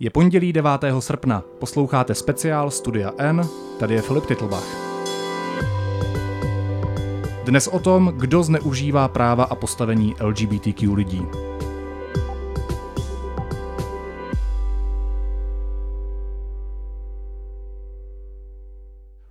Je pondělí 9. srpna. Posloucháte speciál Studia N, tady je Filip Titlbach. Dnes o tom, kdo zneužívá práva a postavení LGBTQ lidí.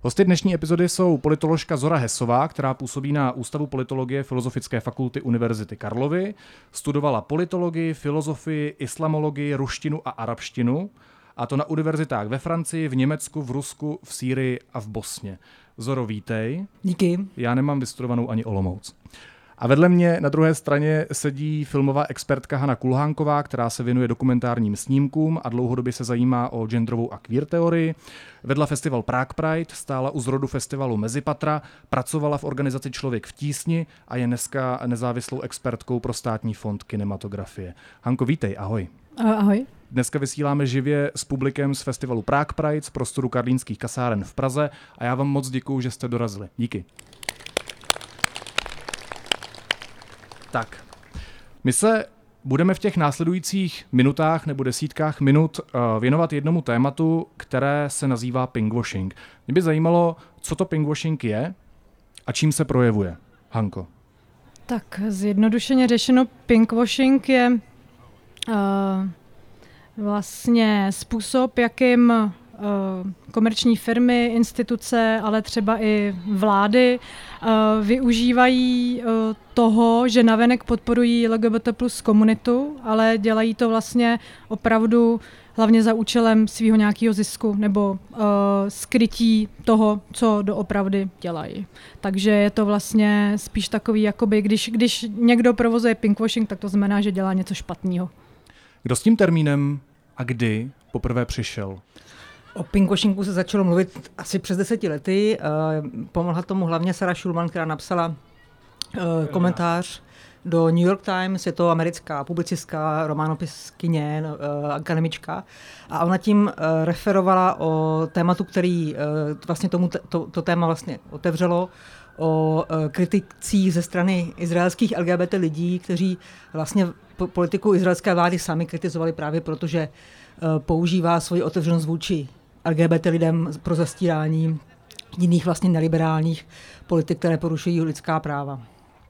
Hosty dnešní epizody jsou politoložka Zora Hesová, která působí na Ústavu politologie Filozofické fakulty Univerzity Karlovy, studovala politologii, filozofii, islamologii, ruštinu a arabštinu, a to na univerzitách ve Francii, v Německu, v Rusku, v Sýrii a v Bosně. Zoro, vítej. Díky. Já nemám vystudovanou ani Olomouc. A vedle mě na druhé straně sedí filmová expertka Hana Kulhánková, která se věnuje dokumentárním snímkům a dlouhodobě se zajímá o genderovou a queer teorii. Vedla festival Prague Pride, stála u zrodu festivalu Mezipatra, pracovala v organizaci Člověk v tísni a je dneska nezávislou expertkou pro státní fond kinematografie. Hanko, vítej, ahoj. Ahoj. Dneska vysíláme živě s publikem z festivalu Prague Pride z prostoru Karlínských kasáren v Praze a já vám moc děkuju, že jste dorazili. Díky. Tak, my se budeme v těch následujících minutách nebo desítkách minut uh, věnovat jednomu tématu, které se nazývá pinkwashing. Mě by zajímalo, co to pinkwashing je a čím se projevuje. Hanko. Tak zjednodušeně řešeno, pinkwashing je uh, vlastně způsob, jakým komerční firmy, instituce, ale třeba i vlády uh, využívají uh, toho, že navenek podporují LGBT plus komunitu, ale dělají to vlastně opravdu hlavně za účelem svého nějakého zisku nebo uh, skrytí toho, co doopravdy dělají. Takže je to vlastně spíš takový, jakoby, když, když někdo provozuje pinkwashing, tak to znamená, že dělá něco špatného. Kdo s tím termínem a kdy poprvé přišel? O pinkwashingu se začalo mluvit asi přes deseti lety. Pomohla tomu hlavně Sarah Schulman, která napsala Eh, komentář do New York Times, je to americká publicistka, románopiskyně, uh, akademička. A ona tím referovala o tématu, který vlastně tomu to, to téma vlastně otevřelo, o kriticích ze strany izraelských LGBT lidí, kteří vlastně politiku izraelské vlády sami kritizovali právě proto, že používá svoji otevřenost vůči LGBT lidem pro zastírání jiných vlastně neliberálních politik, které porušují lidská práva.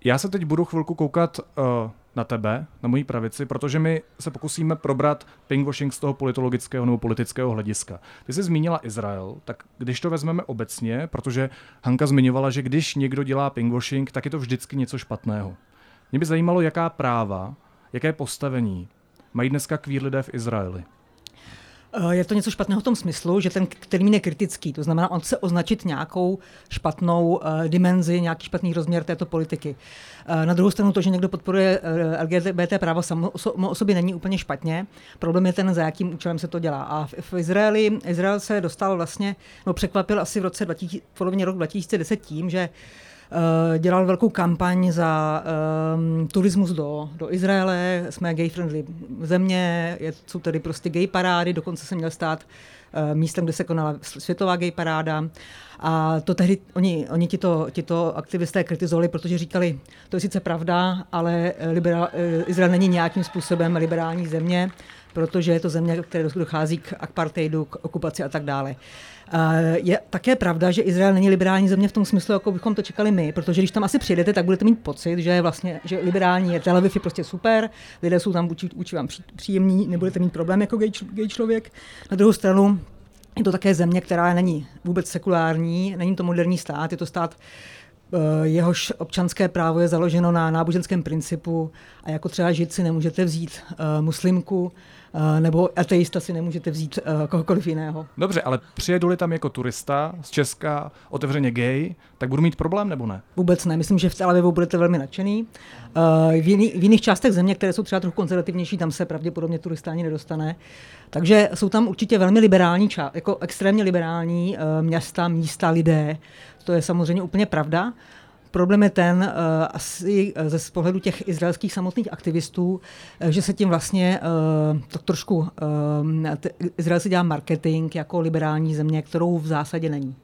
Já se teď budu chvilku koukat uh, na tebe, na mojí pravici, protože my se pokusíme probrat pinkwashing z toho politologického nebo politického hlediska. Ty jsi zmínila Izrael, tak když to vezmeme obecně, protože Hanka zmiňovala, že když někdo dělá pinkwashing, tak je to vždycky něco špatného. Mě by zajímalo, jaká práva, jaké postavení mají dneska kvír lidé v Izraeli. Eh, je to něco špatného v tom smyslu, že ten termín je kritický, to znamená, on chce označit nějakou špatnou uh, dimenzi, nějaký špatný rozměr této politiky. Uh, na druhou stranu to, že někdo podporuje LGBT právo samo o sobě není úplně špatně. Problém je ten, za jakým účelem se to dělá. A v, Izraeli, Izrael se dostal vlastně, no překvapil asi v roce 2000, v polovině roku 2010 tím, že dělal velkou kampaň za um, turismus do, do Izraele, jsme gay-friendly země, je, jsou tady prostě gay parády, dokonce se měl stát uh, místem, kde se konala světová gay paráda. A to tehdy oni, oni tito, tito aktivisté kritizovali, protože říkali, to je sice pravda, ale liberál, Izrael není nějakým způsobem liberální země, protože je to země, které dochází k apartheidu, k okupaci a tak dále. Uh, je také pravda, že Izrael není liberální země v tom smyslu, jako bychom to čekali my, protože když tam asi přijedete, tak budete mít pocit, že vlastně, že liberální je Tel Aviv je prostě super, lidé jsou tam vůči, vám příjemní, nebudete mít problém jako gay, gay člověk. Na druhou stranu je to také země, která není vůbec sekulární, není to moderní stát, je to stát eh, jehož občanské právo je založeno na náboženském principu a jako třeba žid si nemůžete vzít uh, muslimku, Eh, nebo ateista si nemůžete vzít uh, kohokoliv jiného. Dobře, ale přijedu-li tam jako turista z Česka, otevřeně gay, tak budu mít problém nebo ne? Vůbec ne, myslím, že v Tel Avivu budete velmi nadšený. Uh, v, jiný, v jiných částech země, které jsou třeba trochu konzervativnější, tam se pravděpodobně turista ani nedostane. Takže jsou tam určitě velmi liberální, ča- jako extrémně liberální města, místa, lidé. To je samozřejmě úplně pravda. Problém je ten, uh, asi eh, ze z pohledu těch izraelských samotných aktivistů, uh, že se tím vlastně to trošku, Izrael si dělá marketing jako liberální země, kterou v zásadě není.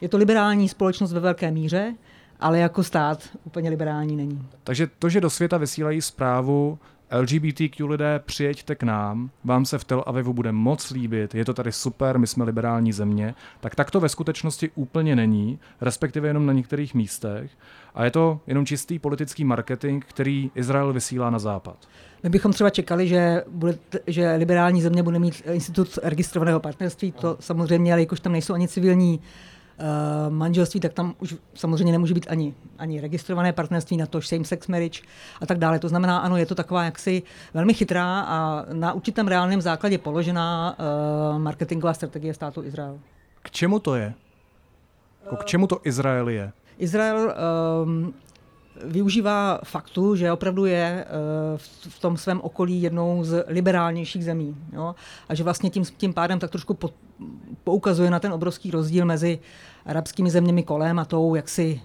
Je to liberální společnost ve velké míře, ale jako stát úplně liberální není. Takže to, že do světa vysílají zprávu, LGBTQ lidé, přijeďte k nám, vám se v Tel Avivu bude moc líbit, je to tady super, my jsme liberální země, tak tak to ve skutečnosti úplně není, respektive jenom na některých místech. A je to jenom čistý politický marketing, který Izrael vysílá na západ. My bychom třeba čekali, že, bude, že liberální země bude mít institut registrovaného partnerství, to samozřejmě, ale jakož tam nejsou ani civilní uh, manželství, tak tam už samozřejmě nemůže být ani, ani registrované partnerství, na to same-sex marriage a tak dále. To znamená, ano, je to taková jaksi velmi chytrá a na určitém reálném základě položená uh, marketingová strategie státu Izrael. K čemu to je? K čemu to Izrael je? Izrael um, využívá faktu, že opravdu je uh, v tom svém okolí jednou z liberálnějších zemí. Jo? A že vlastně tím, tím pádem tak trošku po, poukazuje na ten obrovský rozdíl mezi arabskými zeměmi kolem a tou jaksi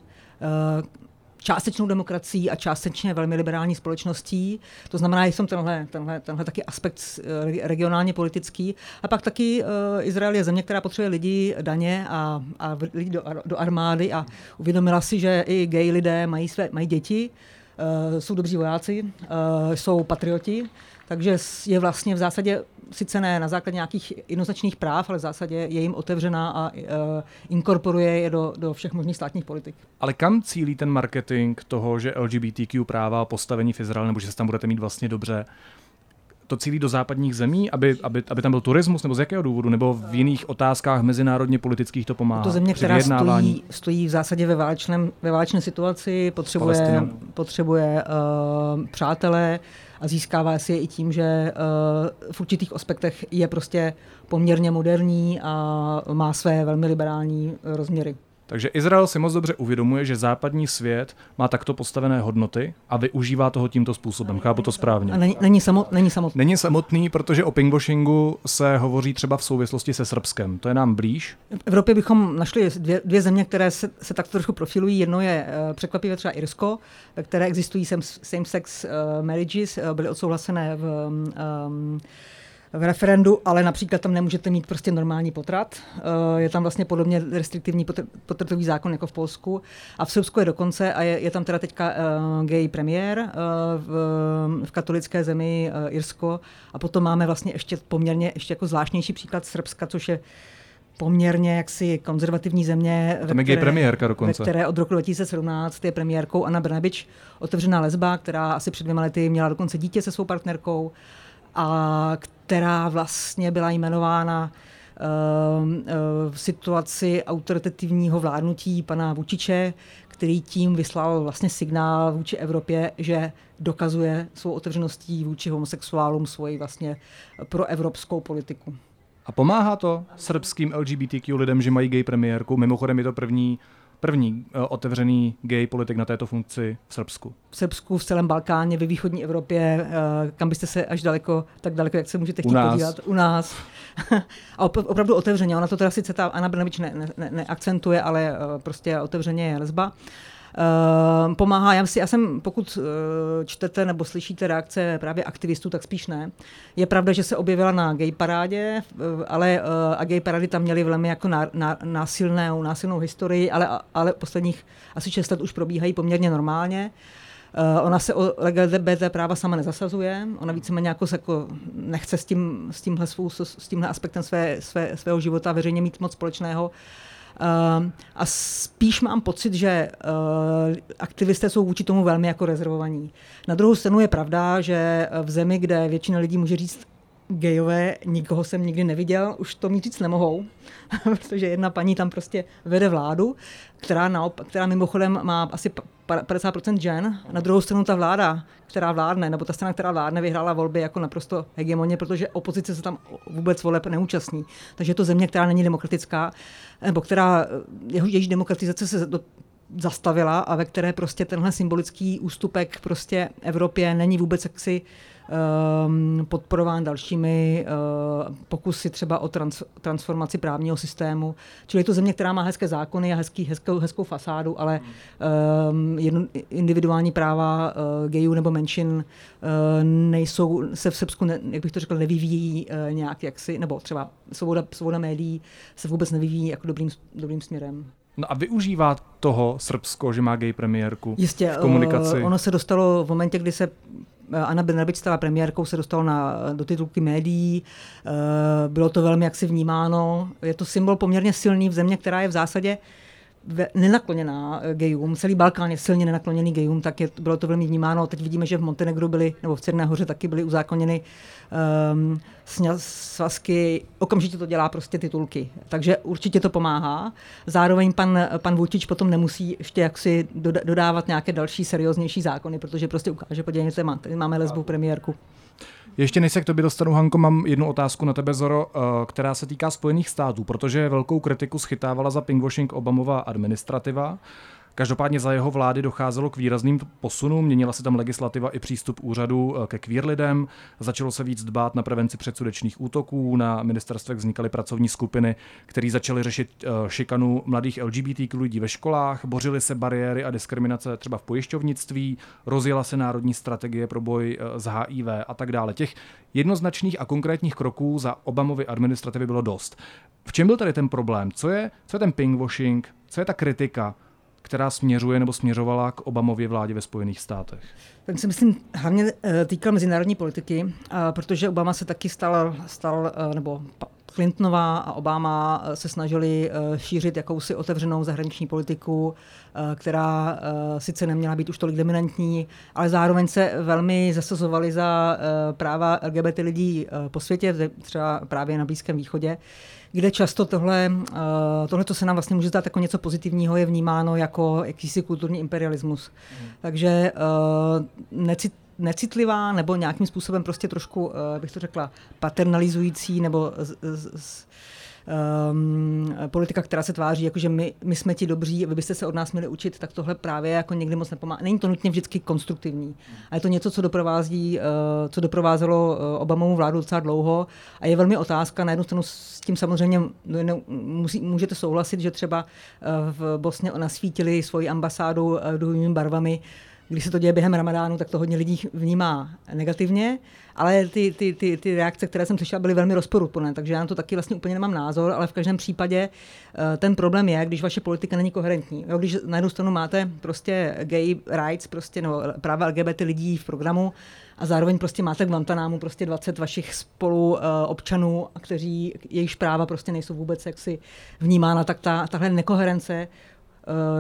uh, částečnou demokracií a částečně velmi liberální společností. To znamená, že jsem tenhle, tenhle, tenhle taky aspekt eh, regionálně politický. A pak taky uh, Izrael je země, která potřebuje lidi, daně a, a lidi do, do armády a uvědomila si, že i gay lidé mají, své, mají děti, uh, jsou dobří vojáci, uh, jsou patrioti, takže je vlastně v zásadě sice ne na základě nějakých jednoznačných práv, ale v zásadě je jim otevřená a uh, inkorporuje je do, do všech možných státních politik. Ale kam cílí ten marketing toho, že LGBTQ práva a postavení v Izraeli, nebo že se tam budete mít vlastně dobře, to cílí do západních zemí, aby, aby, aby tam byl turismus, nebo z jakého důvodu, nebo v jiných otázkách mezinárodně politických to pomáhá? To země, která stojí, stojí v zásadě ve, válečném, ve válečné situaci, potřebuje, potřebuje uh, přátelé, a získává si je i tím, že eh, v určitých aspektech je prostě poměrně moderní a má své velmi liberální rozměry. Takže Izrael si moc dobře uvědomuje, že západní svět má takto postavené hodnoty a využívá toho tímto způsobem. Chápu to správně. A není, není, samot, není samotný. Není samotný, protože o pinkwashingu se hovoří třeba v souvislosti se Srbskem. To je nám blíž. V Evropě bychom našli dvě, dvě země, které se, se tak trochu profilují. Jedno je uh, překvapivě třeba Irsko, ve které existují same-sex uh, marriages, uh, byly odsouhlasené v um, v referendu, ale například tam nemůžete mít prostě normální potrat. Eh, je tam vlastně podobně restriktivní potratový zákon jako v Polsku. A v Srbsku je dokonce, a je, je tam teda teďka uh, gay premiér uh, v, v katolické zemi Irsko. A potom máme vlastně ještě poměrně ještě jako zvláštnější příklad Srbska, což je poměrně jaksi konzervativní země, ve které, premiérka dokonce. ve které od roku 2017 je premiérkou Anna Brnabič, otevřená lesba, která asi před dvěma lety měla dokonce dítě se svou partnerkou a která vlastně byla jmenována ehm, eh, v situaci autoritativního vládnutí pana Vučiče, který tím vyslal vlastně signál vůči Evropě, že dokazuje svou otevřeností vůči homosexuálům svoji vlastně proevropskou politiku. A pomáhá to srbským LGBTQ lidem, že mají gay premiérku? Mimochodem je to první první uh, otevřený gay politik na této funkci v Srbsku? V Srbsku, v celém Balkáně, ve východní Evropě, uh, kam byste se až daleko, tak daleko, jak se můžete chtít u podívat. U nás. a op- opravdu otevřeně. Ona to teda sice ta Anna neakcentuje, ne, ne, neakcentuje, ale uh, prostě otevřeně je lesba. Uh, Uh, pomáhá, já, si, já jsem, pokud uh, čtete nebo slyšíte reakce právě aktivistů, tak spíš ne. Je pravda, že se objevila na gay parádě, uh, ale uh, a gay parády tam měly velmi jako ná, ná, násilnou, násilnou historii, ale, ale posledních asi 6 let už probíhají poměrně normálně. Uh, ona se o LGBT práva sama nezasazuje, ona víceméně jako, se jako nechce s, tím, s, tímhle svou, s tímhle aspektem své, své, svého života veřejně mít moc společného. Uh, a spíš mám pocit, že uh, aktivisté jsou vůči tomu velmi jako rezervovaní. Na druhou stranu je pravda, že v zemi, kde většina lidí může říct, gejové, nikoho jsem nikdy neviděl, už to mi říct nemohou, protože jedna paní tam prostě vede vládu, která, naopak, která mimochodem má asi 50% žen. Na druhou stranu ta vláda, která vládne, nebo ta strana, která vládne, vyhrála volby jako naprosto hegemoně, protože opozice se tam vůbec voleb neúčastní. Takže je to země, která není demokratická, nebo která, jejíž demokratizace se do, zastavila a ve které prostě tenhle symbolický ústupek prostě Evropě není vůbec jaksi um, podporován dalšími uh, pokusy třeba o trans, transformaci právního systému. Čili je to země, která má hezké zákony a hezký, hezkou, hezkou fasádu, ale um, jedno, individuální práva uh, gayů nebo menšin uh, nejsou, se v Srbsku, ne, jak bych to řekl, nevyvíjí nějak jaksi, nebo třeba svoboda, svoboda médií se vůbec nevyvíjí jako dobrým, dobrým směrem. No a využívá toho Srbsko, že má gay premiérku Jistě, v komunikaci? Ono se dostalo v momentě, kdy se Anna Brnabič stala premiérkou, se dostalo na, do titulky médií, bylo to velmi jaksi vnímáno. Je to symbol poměrně silný v země, která je v zásadě nenakloněná eh, gejům, celý Balkán je silně nenakloněný gejům, tak je, bylo to velmi vnímáno. Teď vidíme, že v Montenegru byly, nebo v Černé hoře taky byly uzákoněny um, svazky, okamžitě to dělá prostě titulky. Takže určitě to pomáhá. Zároveň pan, pan Vůčič potom nemusí ještě jaksi dodávat nějaké další serióznější zákony, protože prostě ukáže, podívejte, máme lesbu premiérku. Ještě než se k tobě dostanu, Hanko, mám jednu otázku na tebe, Zoro, eh, která se týká Spojených států, protože velkou kritiku schytávala za pinkwashing Obamová administrativa. Každopádně za jeho vlády docházelo k výrazným posunům, měnila se tam legislativa i přístup úřadu eh, ke queer lidem, začalo se víc dbát na prevenci předsudečných útoků, na ministerstvech vznikaly pracovní skupiny, které začaly řešit eh, šikanu mladých LGBT lidí ve školách, bořily se bariéry a diskriminace třeba v pojišťovnictví, rozjela se národní strategie pro boj eh, s HIV a tak dále. Těch jednoznačných a konkrétních kroků za Obamovy administrativy bylo dost. V čem byl tady ten problém? Co je, co je ten pinkwashing? Co je ta kritika? Která směřuje nebo směřovala k Obamově vládě ve Spojených státech? Tak si myslím hlavně eh, týká mezinárodní politiky, protože Obama se taky stal, stal eh, nebo Clintonová a Obama eh, se snažili šířit jakousi otevřenou zahraniční politiku, která sice neměla být už tolik dominantní, ale zároveň se velmi zasazovali za práva LGBT lidí po světě, třeba právě na Blízkém východě kde často tohle, uh, tohle to se nám vlastně může zdát jako něco pozitivního, je vnímáno jako jakýsi kulturní imperialismus. Mm. Takže uh, necit, necitlivá nebo nějakým způsobem prostě trošku, uh, bych to řekla, paternalizující nebo z, z, z, um, politika, která se tváří, jako že my, my jsme ti dobří, vy byste se od nás měli učit, tak tohle právě jako někdy moc nepomáhá. Není to nutně vždycky konstruktivní. A je to něco, co doprovází, uh, co doprovázelo uh, Obamovu vládu docela dlouho a je velmi otázka. Na jednu stranu s tím samozřejmě ne, musí, můžete souhlasit, že třeba uh, v Bosně nasvítili svoji ambasádu uh, duhovými barvami, když se to děje během ramadánu, tak to hodně lidí vnímá negativně, ale ty, ty, ty, ty reakce, které jsem slyšela, byly velmi rozporuplné, takže já na to taky vlastně úplně nemám názor, ale v každém případě uh, ten problém je, když vaše politika není koherentní. Jo, když na jednu stranu máte prostě gay rights, prostě, no, práva LGBT lidí v programu, a zároveň prostě máte Guantanámu prostě 20 vašich spolu uh, občanů, kteří jejich práva prostě nejsou vůbec jaksi vnímána, tak ta, tahle nekoherence Eh,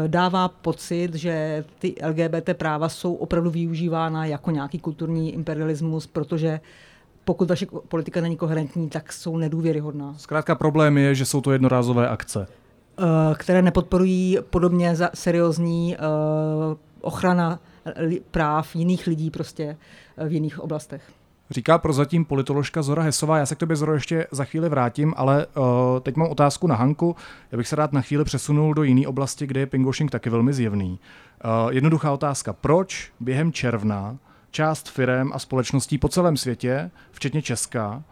dává pocit, že ty LGBT práva jsou opravdu využívána jako nějaký kulturní imperialismus, protože pokud vaše politika není koherentní, tak jsou nedůvěryhodná. Zkrátka problém je, že jsou to jednorázové akce. Eh, které nepodporují podobně za seriózní eh, ochrana práv jiných lidí prostě v jiných oblastech. Říká prozatím politoložka Zora Hesová. Já se k tobě, Zoro, ještě za chvíli vrátím, ale uh, teď mám otázku na Hanku. Já bych se rád na chvíli přesunul do jiné oblasti, kde je pinkwashing taky velmi zjevný. Uh, jednoduchá otázka. Proč během června část firem a společností po celém světě, včetně Česka,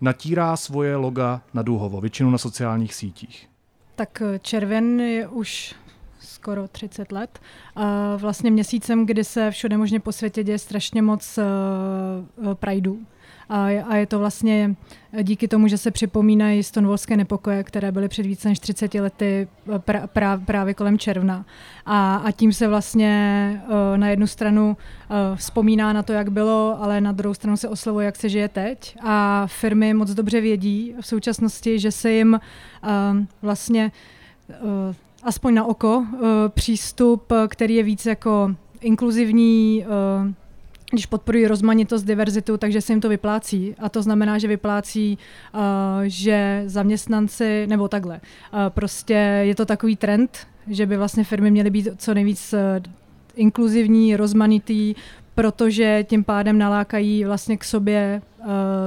natírá svoje loga na Důhovo, většinou na sociálních sítích? Tak eh, červen je už skoro 30 let. A vlastně měsícem, kdy se všude možně po světě děje strašně moc uh. A, a je to vlastně díky tomu, že se připomínají stonvolské nepokoje, které byly před více než 30 lety pra, pra, právě kolem června. A, a tím se vlastně uh, na jednu stranu uh, vzpomíná na to, jak bylo, ale na druhou stranu se oslovuje, jak se žije teď. A firmy moc dobře vědí v současnosti, že se jim uh, vlastně aspoň na oko, eh, přístup, který je víc jako inkluzivní, eh, když podporují rozmanitost, diverzitu, takže se jim to vyplácí. A to znamená, že vyplácí, eh, že zaměstnanci, nebo takhle, prostě je to takový trend, že by vlastně firmy měly být co nejvíc inkluzivní, rozmanitý, protože tím pádem nalákají vlastně k sobě uh,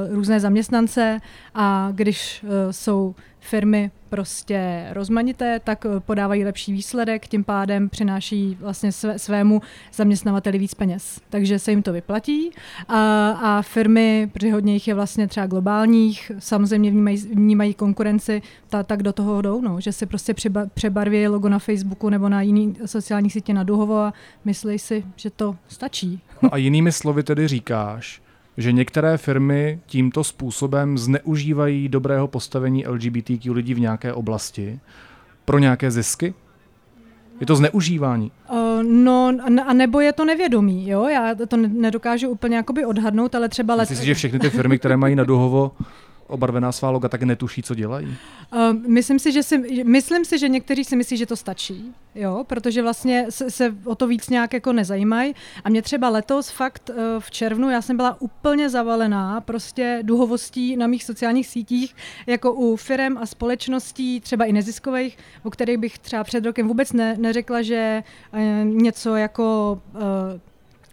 různé zaměstnance a když uh, jsou firmy prostě rozmanité, tak eh, podávají lepší výsledek, tím pádem přináší vlastně své, svému zaměstnavateli víc peněz. Takže se jim to vyplatí a, a firmy, protože hodně jich je vlastně třeba globálních, samozřejmě vnímají, vnímají konkurenci, ta, tak do toho jdou, no, že si prostě přeba, přebarví logo na Facebooku nebo na jiný sociální sítě na Duhovo a myslí si, že to stačí. No a jinými slovy tedy říkáš, že některé firmy tímto způsobem zneužívají dobrého postavení LGBTQ lidí v nějaké oblasti pro nějaké zisky? Je to zneužívání? Uh, no a nebo je to nevědomí, jo, já to nedokážu úplně jakoby odhadnout, ale třeba... Myslíš let... si, že všechny ty firmy, které mají na Duhovo obarvená svá loga, tak netuší, co dělají? Uh, myslím, si, že si, myslím si, že někteří si myslí, že to stačí, jo, protože vlastně se, se o to víc nějak jako nezajímají. A mě třeba letos fakt uh, v červnu, já jsem byla úplně zavalená prostě duhovostí na mých sociálních sítích, jako u firm a společností, třeba i neziskových, o kterých bych třeba před rokem vůbec ne, neřekla, že uh, něco jako uh,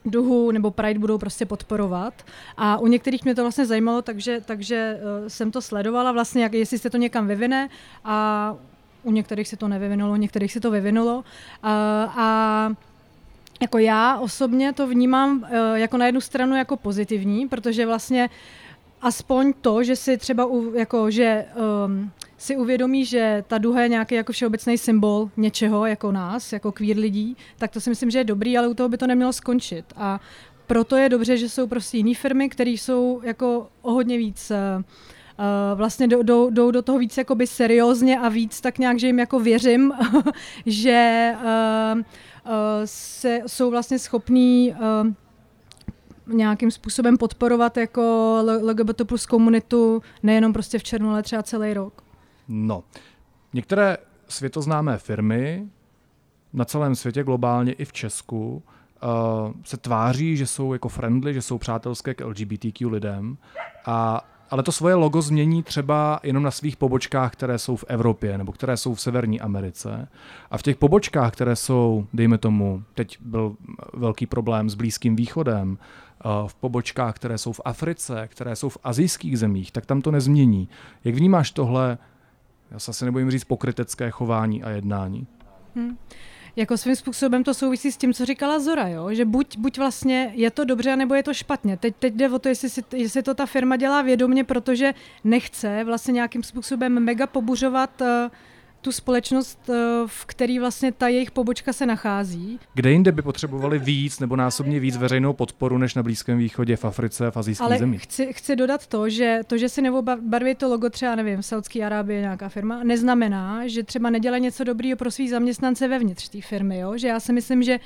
Duhu nebo Pride budou prostě podporovat. A u některých mě to vlastně zajímalo, takže, takže uh, jsem to sledovala vlastně, jak, jestli se to někam vyvine a u některých se to nevyvinulo, u některých se to vyvinulo. Uh, a jako já osobně to vnímám uh, jako na jednu stranu jako pozitivní, protože vlastně aspoň to, že si třeba u, jako, že um, si uvědomí, že ta duha je nějaký jako všeobecný symbol něčeho jako nás, jako queer lidí, tak to si myslím, že je dobrý, ale u toho by to nemělo skončit. A proto je dobře, že jsou prostě jiné firmy, které jsou jako o hodně víc uh, vlastně jdou, jdou, jdou do toho víc jakoby seriózně a víc tak nějak, že jim jako věřím, že uh, uh, se, jsou vlastně schopní uh, nějakým způsobem podporovat jako LGBT plus komunitu nejenom prostě v červnu, ale třeba celý rok. No, některé světoznámé firmy na celém světě, globálně i v Česku, uh, se tváří, že jsou jako friendly, že jsou přátelské k LGBTQ lidem, a, ale to svoje logo změní třeba jenom na svých pobočkách, které jsou v Evropě nebo které jsou v Severní Americe. A v těch pobočkách, které jsou, dejme tomu, teď byl velký problém s Blízkým východem, uh, v pobočkách, které jsou v Africe, které jsou v azijských zemích, tak tam to nezmění. Jak vnímáš tohle já se asi nebojím říct pokrytecké chování a jednání. Hmm. Jako svým způsobem to souvisí s tím, co říkala Zora, jo? že buď, buď vlastně je to dobře, nebo je to špatně. Teď, teď jde o to, jestli, jestli to ta firma dělá vědomě, protože nechce vlastně nějakým způsobem mega pobuřovat uh, tu společnost, eh, v který vlastně ta jejich pobočka se nachází. Kde jinde by potřebovali víc nebo násobně víc veřejnou podporu než na Blízkém východě, v Africe, v azijských Ale zemích? Chci, chci dodat to, že to, že si nebo barví to logo třeba, nevím, v Saudské Arábii nějaká firma, neznamená, že třeba nedělá něco dobrého pro svý zaměstnance vevnitř té firmy. Jo? Že já si myslím, že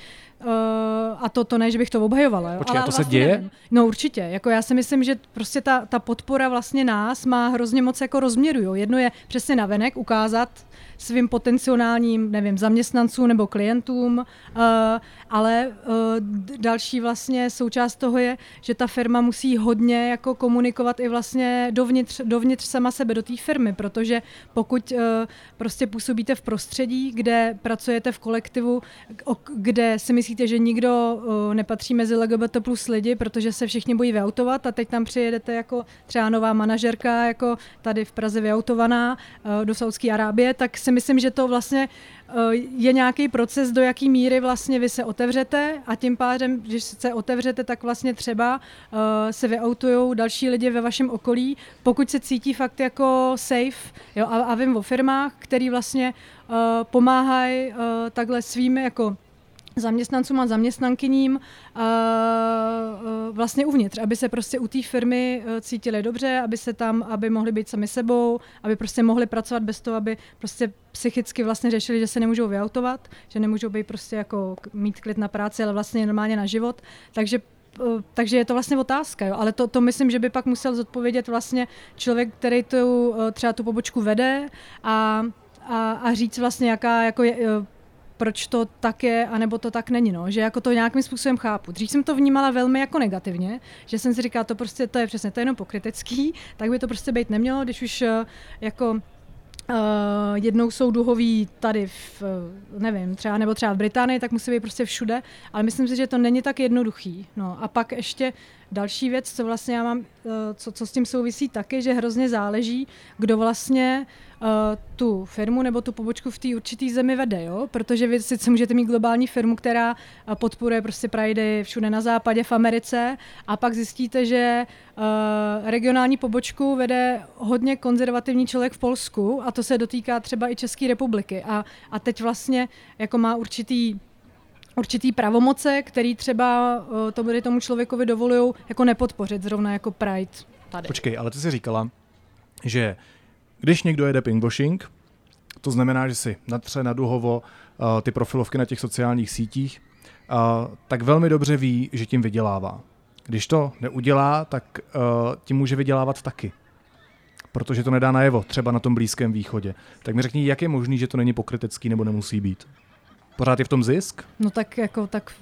Uh, a to, to ne, že bych to obhajovala. Jo? Počkej, ale to vlastně se děje? Nevím. No určitě. Jako já si myslím, že prostě ta, ta podpora vlastně nás má hrozně moc jako rozměru. Jo? Jedno je přesně navenek ukázat, svým potenciálním, nevím, zaměstnancům nebo klientům, uh, ale uh, další vlastně součást toho je, že ta firma musí hodně jako komunikovat i vlastně dovnitř, dovnitř sama sebe, do té firmy, protože pokud uh, prostě působíte v prostředí, kde pracujete v kolektivu, kde si myslíte, že nikdo nepatří mezi LGBT plus lidi, protože se všichni bojí vyautovat a teď tam přijedete jako třeba nová manažerka, jako tady v Praze vyautovaná do Saudské Arábie, tak si myslím, že to vlastně eh, je nějaký proces, do jaký míry vlastně vy se otevřete a tím pádem, když se otevřete, tak vlastně třeba uh, se vyautují další lidi ve vašem okolí, pokud se cítí fakt jako safe. Jo, a, a vím o firmách, který vlastně uh, pomáhají takhle svými jako zaměstnancům a zaměstnankyním uh, uh, vlastně uvnitř, aby se prostě u té firmy uh, cítili dobře, aby se tam, aby mohli být sami sebou, aby prostě mohli pracovat bez toho, aby prostě psychicky vlastně řešili, že se nemůžou vyautovat, že nemůžou být prostě jako mít klid na práci, ale vlastně normálně na život. Takže takže je to vlastně otázka, jo. ale to, to myslím, že by pak musel zodpovědět vlastně člověk, který tu, třeba tu pobočku vede a, a, a říct vlastně, jaká jako je, proč to tak je, anebo to tak není, no. že jako to nějakým způsobem chápu. Dřív jsem to vnímala velmi jako negativně, že jsem si říkala, to prostě, to je přesně, to je jenom pokrytecký, tak by to prostě být nemělo, když už eh, jako Uh, jednou jsou duhoví tady v, nevím, třeba nebo třeba v Británii, tak musí být prostě všude, ale myslím si, že to není tak jednoduchý. No a pak ještě další věc, co vlastně já mám, uh, co, co s tím souvisí taky, že hrozně záleží, kdo vlastně uh, tu firmu nebo tu pobočku v té určité zemi vede, jo? protože vy sice můžete mít globální firmu, která podporuje prostě Pride všude na západě, v Americe a pak zjistíte, že regionální pobočku vede hodně konzervativní člověk v Polsku a to se dotýká třeba i České republiky a, a teď vlastně jako má určitý určitý pravomoce, který třeba uh, to bude tomu člověkovi dovolují jako nepodpořit zrovna jako Pride tady. Počkej, ale ty jsi říkala, že když někdo jede pinkwashing, to znamená, že si natře na duhovo uh, ty profilovky na těch sociálních sítích, tak velmi dobře ví, že tím vydělává. Když to neudělá, tak uh, tím může vydělávat taky. Protože to nedá najevo, třeba na tom Blízkém východě. Tak mi řekni, jak je možný, že to není pokrytecký nebo nemusí být? Pořád je v tom zisk? No tak jako tak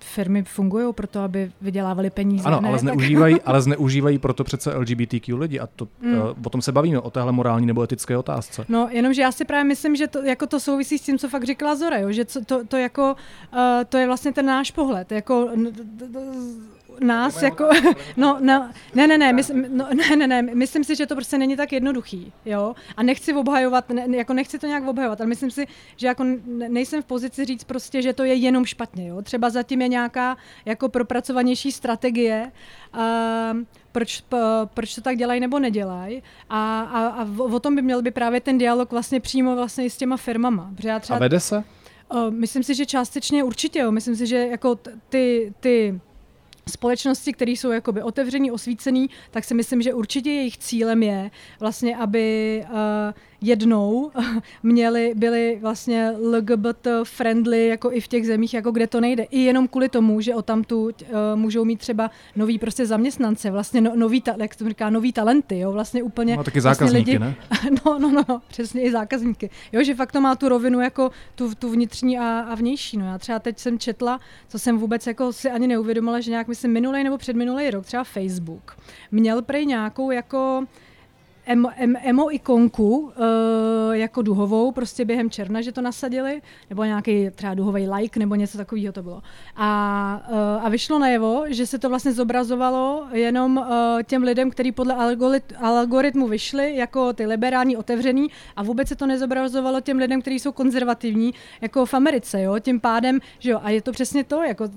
firmy fungují proto, aby vydělávali peníze. Ano, ne? ale, zneužívají, tak... ale zneužívají proto přece LGBTQ lidi a to, mm. uh, o tom se bavíme, o téhle morální nebo etické otázce. No, jenomže já si právě myslím, že to, jako to souvisí s tím, co fakt říkala Zora, jo? že to, to, to, jako, uh, to je vlastně ten náš pohled. Jako, nás jako, no, no, ne, ne, ne, mysl, no, ne, ne, ne, myslím si, že to prostě není tak jednoduchý, jo, a nechci obhajovat, ne, jako nechci to nějak obhajovat, ale myslím si, že jako nejsem v pozici říct prostě, že to je jenom špatně, jo, třeba zatím je nějaká jako propracovanější strategie, uh, proč, p, proč to tak dělají nebo nedělají a, a, a o tom by měl by právě ten dialog vlastně přímo vlastně i s těma firmama. já třeba, a vede se? Uh, myslím si, že částečně určitě, jo. Myslím si, že jako ty, ty společnosti, které jsou jakoby otevřený, osvícený, tak si myslím, že určitě jejich cílem je vlastně, aby uh, jednou měli, byli vlastně LGBT friendly jako i v těch zemích, jako kde to nejde. I jenom kvůli tomu, že o tamtu uh, můžou mít třeba nový prostě zaměstnance, vlastně no, nový, ta, jak to říká, nový talenty, jo, vlastně úplně. No taky zákazníky, vlastně lidi, ne? No, no, no, přesně i zákazníky. Jo, že fakt to má tu rovinu jako tu, tu vnitřní a, a vnější. No já třeba teď jsem četla, co jsem vůbec jako si ani neuvědomila, že nějak myslím minulý nebo předminulý rok, třeba Facebook, měl prej nějakou jako emo, em, emo ikonku uh, jako duhovou, prostě během června, že to nasadili, nebo nějaký třeba duhový like, nebo něco takového to bylo. A, uh, a vyšlo najevo, že se to vlastně zobrazovalo jenom uh, těm lidem, kteří podle algorit, algoritmu vyšli, jako ty liberální otevřený, a vůbec se to nezobrazovalo těm lidem, kteří jsou konzervativní, jako v Americe, jo, tím pádem, že jo, a je to přesně to, jako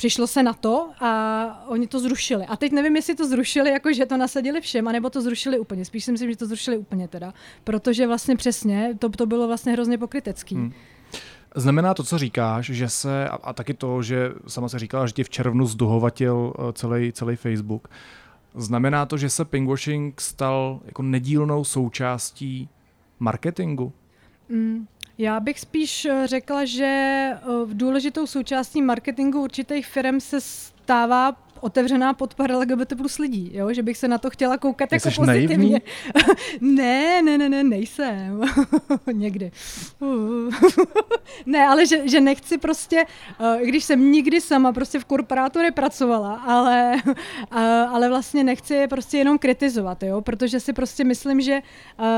přišlo se na to a oni to zrušili. A teď nevím, jestli to zrušili, jako že to nasadili všem, anebo to zrušili úplně. Spíš si myslím, že to zrušili úplně teda. Protože vlastně přesně to, to bylo vlastně hrozně pokrytecký. Hmm. Znamená to, co říkáš, že se, a, a taky to, že sama se říkala, že ti v červnu zduhovatil eh, celý, celý Facebook, znamená to, že se pingwashing stal jako nedílnou součástí marketingu? Mm, já bych spíš eh, řekla, že eh, v důležitou součástí marketingu určitých firm se stává otevřená podpora LGBT plus lidí, jo? že bych se na to chtěla koukat jako pozitivně. ne, ne, ne, ne, nejsem. Někdy. ne, ale že, že nechci prostě, uh, když jsem nikdy sama prostě v korporátu nepracovala, ale, ale vlastně nechci je prostě jenom kritizovat, jo? protože si prostě myslím, že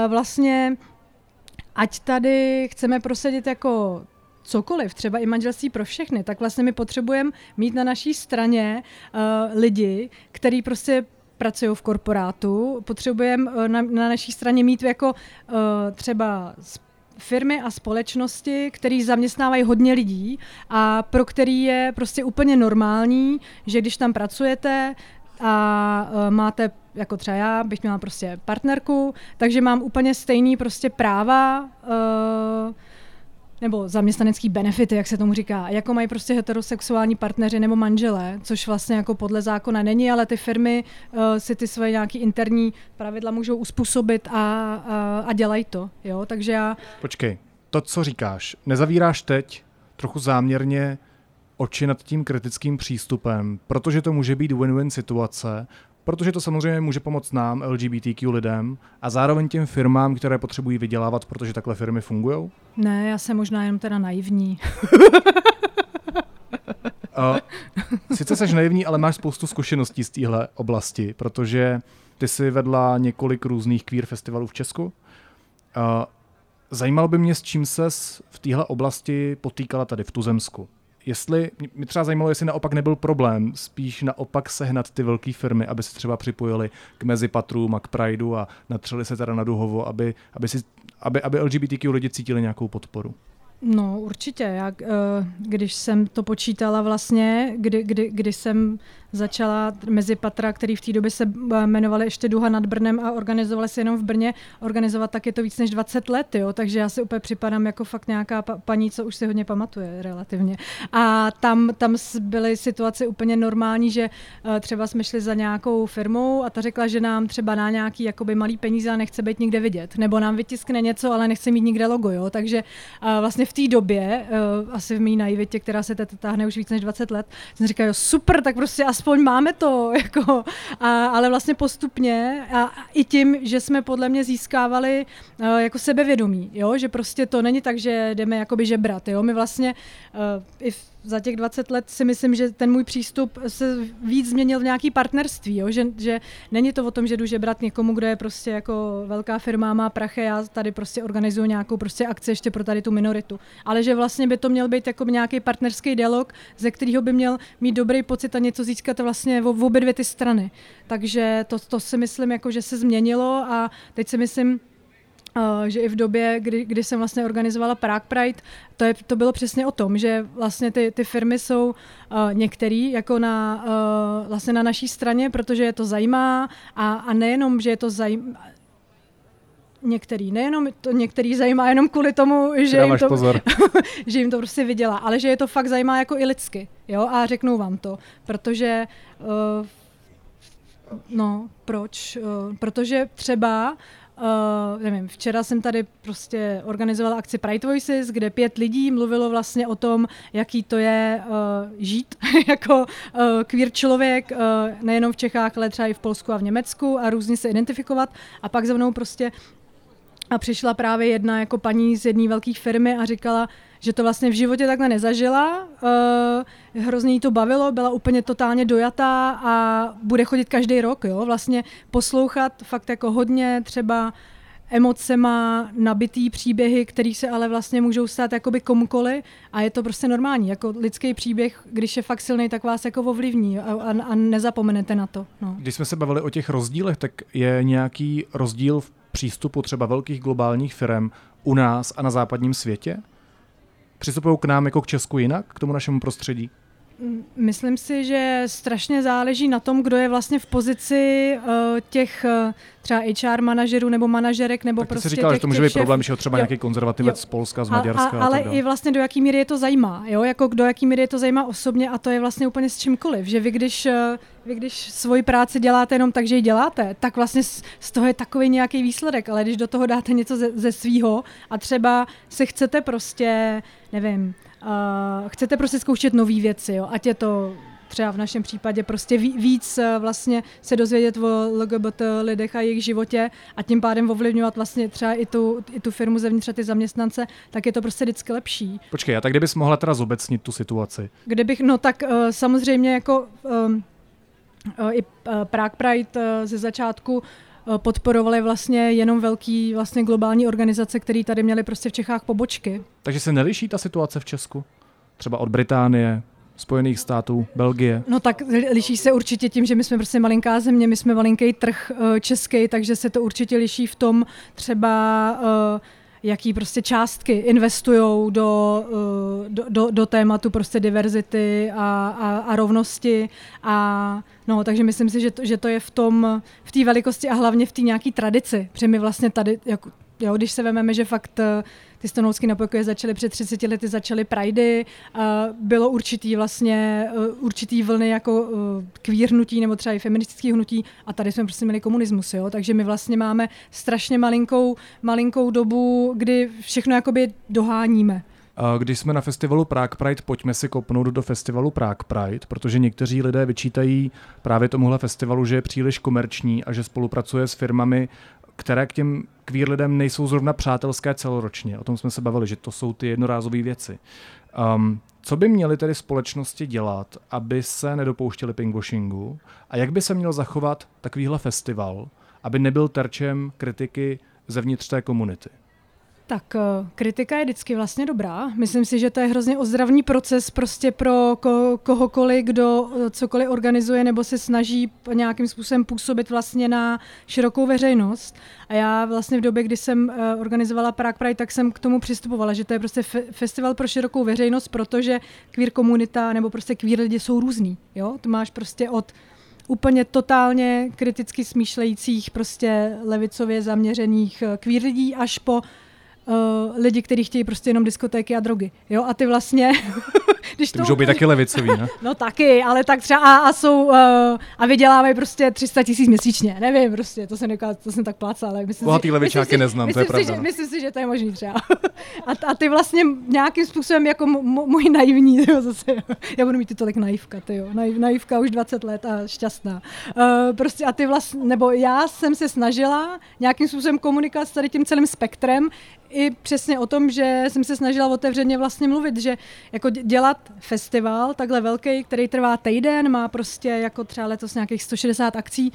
vlastně ať tady chceme prosadit jako cokoliv, třeba i manželství pro všechny, tak vlastně my potřebujeme mít na naší straně uh, lidi, který prostě pracují v korporátu, potřebujeme uh, na, na naší straně mít jako uh, třeba firmy a společnosti, které zaměstnávají hodně lidí a pro který je prostě úplně normální, že když tam pracujete, a máte, jako třeba já, bych měla prostě partnerku, takže mám úplně stejný prostě práva uh, nebo zaměstnanecký benefity, jak se tomu říká, jako mají prostě heterosexuální partneři nebo manželé, což vlastně jako podle zákona není, ale ty firmy uh, si ty svoje nějaké interní pravidla můžou uspůsobit a, a, a dělají to, jo, takže já... Počkej, to, co říkáš, nezavíráš teď trochu záměrně oči nad tím kritickým přístupem, protože to může být win-win situace, protože to samozřejmě může pomoct nám, LGBTQ lidem, a zároveň těm firmám, které potřebují vydělávat, protože takhle firmy fungují? Ne, já jsem možná jenom teda naivní. uh, sice jsi naivní, ale máš spoustu zkušeností z téhle oblasti, protože ty jsi vedla několik různých queer festivalů v Česku. Uh, zajímalo by mě, s čím ses v téhle oblasti potýkala tady v Tuzemsku jestli, mě třeba zajímalo, jestli naopak nebyl problém spíš naopak sehnat ty velké firmy, aby se třeba připojili k Mezipatrům a k Prideu a natřeli se teda na Duhovo, aby, aby, si, aby, aby LGBTQ lidi cítili nějakou podporu. No určitě. Já, eh, když jsem to počítala vlastně, kdy, kdy, kdy jsem začala mezi patra, který v té době se jmenovali ještě Duha nad Brnem a organizovali se jenom v Brně, organizovat tak je to víc než 20 let, jo, takže já si úplně připadám jako fakt nějaká pa- paní, co už si hodně pamatuje relativně. A tam, tam byly situace úplně normální, že uh, třeba jsme šli za nějakou firmou a ta řekla, že nám třeba na nějaký jakoby malý peníze a nechce být nikde vidět, nebo nám vytiskne něco, ale nechce mít nikde logo, jo, takže uh, vlastně v té době, asi v mý naivitě, která se táhne už víc než 20 let, jsem říkal, jo, super, tak prostě aspoň máme to, jako, a, ale vlastně postupně a, a i tím, že jsme podle mě získávali uh, jako sebevědomí, jo, že prostě to není tak, že jdeme jakoby žebrat, jo, my vlastně uh, i v za těch 20 let si myslím, že ten můj přístup se víc změnil v nějaký partnerství, jo? Že, že není to o tom, že jdu žebrat někomu, kdo je prostě jako velká firma, má prachy, já tady prostě organizuju nějakou prostě akci ještě pro tady tu minoritu. Ale že vlastně by to měl být jako nějaký partnerský dialog, ze kterého by měl mít dobrý pocit a něco získat vlastně v, obě dvě ty strany. Takže to, to si myslím, jako, že se změnilo a teď si myslím, Uh, že i v době, kdy, kdy jsem vlastně organizovala Prague Pride, to, je, to bylo přesně o tom, že vlastně ty, ty firmy jsou uh, některý jako na, uh, vlastně na naší straně, protože je to zajímá a, a nejenom, že je to zajímá, některý, nejenom to některý zajímá jenom kvůli tomu, že jim, to, pozor. že jim to prostě vydělá, ale že je to fakt zajímá jako i lidsky, jo, a řeknu vám to, protože uh, no, proč? Uh, protože třeba Uh, nevím, včera jsem tady prostě organizovala akci Pride Voices, kde pět lidí mluvilo vlastně o tom, jaký to je uh, žít jako uh, queer člověk, uh, nejenom v Čechách, ale třeba i v Polsku a v Německu a různě se identifikovat. A pak za mnou prostě a přišla právě jedna jako paní z jedné velké firmy a říkala, že to vlastně v životě takhle nezažila. Uh, hrozně jí to bavilo, byla úplně totálně dojatá a bude chodit každý rok, jo, vlastně poslouchat fakt jako hodně třeba emocema nabitý příběhy, které se ale vlastně můžou stát jakoby komukoli a je to prostě normální. Jako lidský příběh, když je fakt silný, tak vás jako ovlivní a, a, a nezapomenete na to. No. Když jsme se bavili o těch rozdílech, tak je nějaký rozdíl v přístupu třeba velkých globálních firm u nás a na západním světě? Přistupují k nám jako k Česku jinak, k tomu našemu prostředí? Myslím si, že strašně záleží na tom, kdo je vlastně v pozici uh, těch uh, třeba HR manažerů nebo manažerek nebo tak prostě si říkal, těch, že to může být problém, že ho třeba jo. nějaký konzervativec jo. z Polska, z Maďarska. A, a, ale a i vlastně do jaký míry je to zajímá, jo? Jako do jaký míry je to zajímá osobně a to je vlastně úplně s čímkoliv, že vy když, eh, vy když svoji práci děláte jenom tak, že ji děláte, tak vlastně z, z toho je takový nějaký výsledek, ale když do toho dáte něco ze, ze svýho a třeba se chcete prostě, nevím, uh, chcete prostě zkoušet nové věci, jo? ať je to třeba v našem případě prostě víc eh, vlastně se dozvědět o LGBT lidech a jejich životě a tím pádem ovlivňovat vlastně třeba i tu, i tu firmu zevnitř a ty zaměstnance, tak je to prostě vždycky lepší. Počkej, a tak kdybys mohla teda zobecnit tu situaci? Kdybych, no tak uh, samozřejmě jako um, uh, i Prague Pride uh, ze začátku podporovali vlastně jenom velký vlastně globální organizace, které tady měly prostě v Čechách pobočky. Takže se neliší ta situace v Česku? Třeba od Británie, Spojených států, Belgie? No tak liší se určitě tím, že my jsme prostě malinká země, my jsme malinký trh uh, český, takže se to určitě liší v tom třeba uh, jaký prostě částky investují do, uh, do, do, do tématu prostě diverzity a, a, a rovnosti. A no, takže myslím si, že to, že to je v tom, v té velikosti a hlavně v té nějaké tradici, protože my vlastně tady, jako, jo, když se vezmeme, že fakt uh, ty stonovské napokoje začaly před 30 lety, začaly Pridey, bylo určitý vlastně, e, určitý vlny jako queer hnutí nebo třeba i feministický hnutí a tady jsme prostě měli komunismus, jo? takže my vlastně máme strašně malinkou, malinkou dobu, kdy všechno jakoby doháníme. Když jsme na festivalu Prague Pride, pojďme si kopnout do festivalu Prague Pride, protože někteří lidé vyčítají právě tomuhle festivalu, že je příliš komerční a že spolupracuje s firmami, které k těm queer lidem nejsou zrovna přátelské celoročně. O tom jsme se bavili, že to jsou ty jednorázové věci. Um, co by měly tedy společnosti dělat, aby se nedopouštěli pinkwashingu a jak by se měl zachovat takovýhle festival, aby nebyl terčem kritiky zevnitř té komunity? Tak eh, kritika je vždycky vlastně dobrá. Myslím si, že to je hrozně ozdravný proces prostě pro ko- kohokoliv, kdo eh, cokoliv organizuje nebo se snaží nějakým způsobem působit vlastně na širokou veřejnost. A já vlastně v době, kdy jsem uh, organizovala Prague Pride, tak jsem k tomu přistupovala, že to je prostě fe- festival pro širokou veřejnost, protože queer komunita nebo prostě queer lidi jsou různý. Jo? To máš prostě od úplně totálně kriticky smýšlejících, prostě levicově zaměřených queer lidí až po uh, lidi, kteří chtějí prostě jenom diskotéky a drogy. Jo, a ty vlastně... když to můžou být taky levicový, ne? no taky, ale tak třeba a, a jsou uh, a vydělávají prostě 300 tisíc měsíčně, nevím prostě, to jsem, neká, to jsem tak plácal, ale myslím Bohatý si, levičáky neznám, myslím to je si, pravda. Že, myslím si, že to je možný třeba. a, a ty vlastně nějakým způsobem jako můj naivní, jo, zase, já budu mít ty tolik naivka, ty jo, Naiv, naivka už 20 let a šťastná. Uh, prostě a ty vlastně, nebo já jsem se snažila nějakým způsobem komunikovat s tady tím celým spektrem, i přesně o tom, že jsem se snažila otevřeně vlastně mluvit, že jako dělat festival takhle velký, který trvá týden, má prostě jako třeba letos nějakých 160 akcí,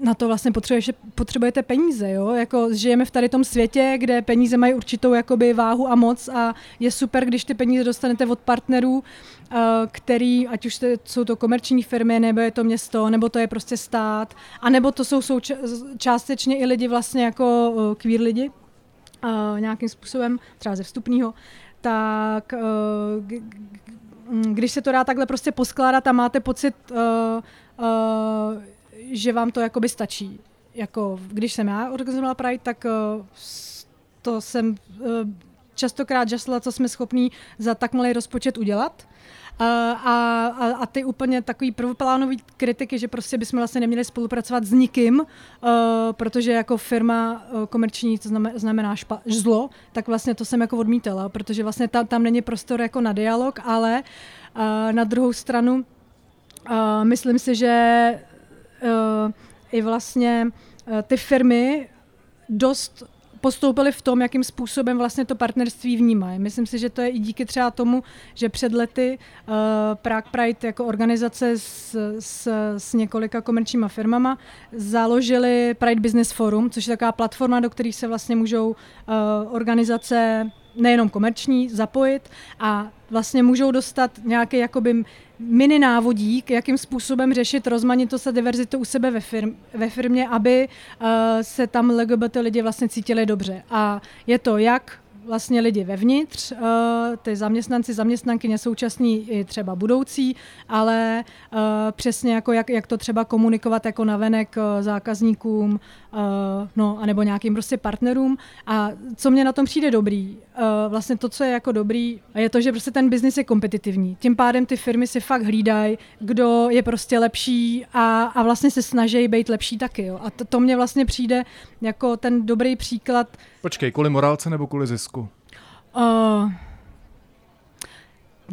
na to vlastně potřebuješ, potřebujete peníze, jo? Jako žijeme v tady tom světě, kde peníze mají určitou jakoby váhu a moc a je super, když ty peníze dostanete od partnerů, uh, který, ať už jsou to komerční firmy, nebo je to město, nebo to je prostě stát, a nebo to jsou souča- částečně i lidi vlastně jako uh, queer lidi, uh, nějakým způsobem, třeba ze vstupního, tak g- g- když se to dá takhle prostě poskládat a máte pocit, uh, uh, že vám to jakoby stačí. Jako, když jsem já organizovala Pride, tak to jsem častokrát žasla, co jsme schopní za tak malý rozpočet udělat. A, a, a ty úplně takový prvoplánový kritiky, že prostě bychom vlastně neměli spolupracovat s nikým, uh, protože jako firma uh, komerční, to znamená, špa, zlo, tak vlastně to jsem jako odmítala, protože vlastně tam, tam není prostor jako na dialog, ale uh, na druhou stranu myslím si, že i vlastně ty firmy dost postoupili v tom, jakým způsobem vlastně to partnerství vnímají. Myslím si, že to je i díky třeba tomu, že před lety uh, Prague Pride jako organizace s, s, s několika komerčníma firmama založili Pride Business Forum, což je taková platforma, do které se vlastně můžou uh, organizace nejenom komerční zapojit a vlastně můžou dostat nějaký jakoby mini návodík, jakým způsobem řešit rozmanitost a diverzitu u sebe ve, firm, ve firmě, aby uh, se tam LGBT lidi vlastně cítili dobře. A je to jak vlastně lidi vevnitř, uh, ty zaměstnanci, zaměstnankyně současní i třeba budoucí, ale uh, přesně jako jak, jak to třeba komunikovat jako navenek uh, zákazníkům, no, anebo nějakým prostě partnerům. A co mě na tom přijde dobrý, vlastně to, co je jako dobrý, je to, že prostě ten biznis je kompetitivní. Tím pádem ty firmy si fakt hlídají, kdo je prostě lepší a, a vlastně se snaží být lepší taky. Jo. A to, to mně vlastně přijde jako ten dobrý příklad. Počkej, kvůli morálce nebo kvůli zisku? Uh,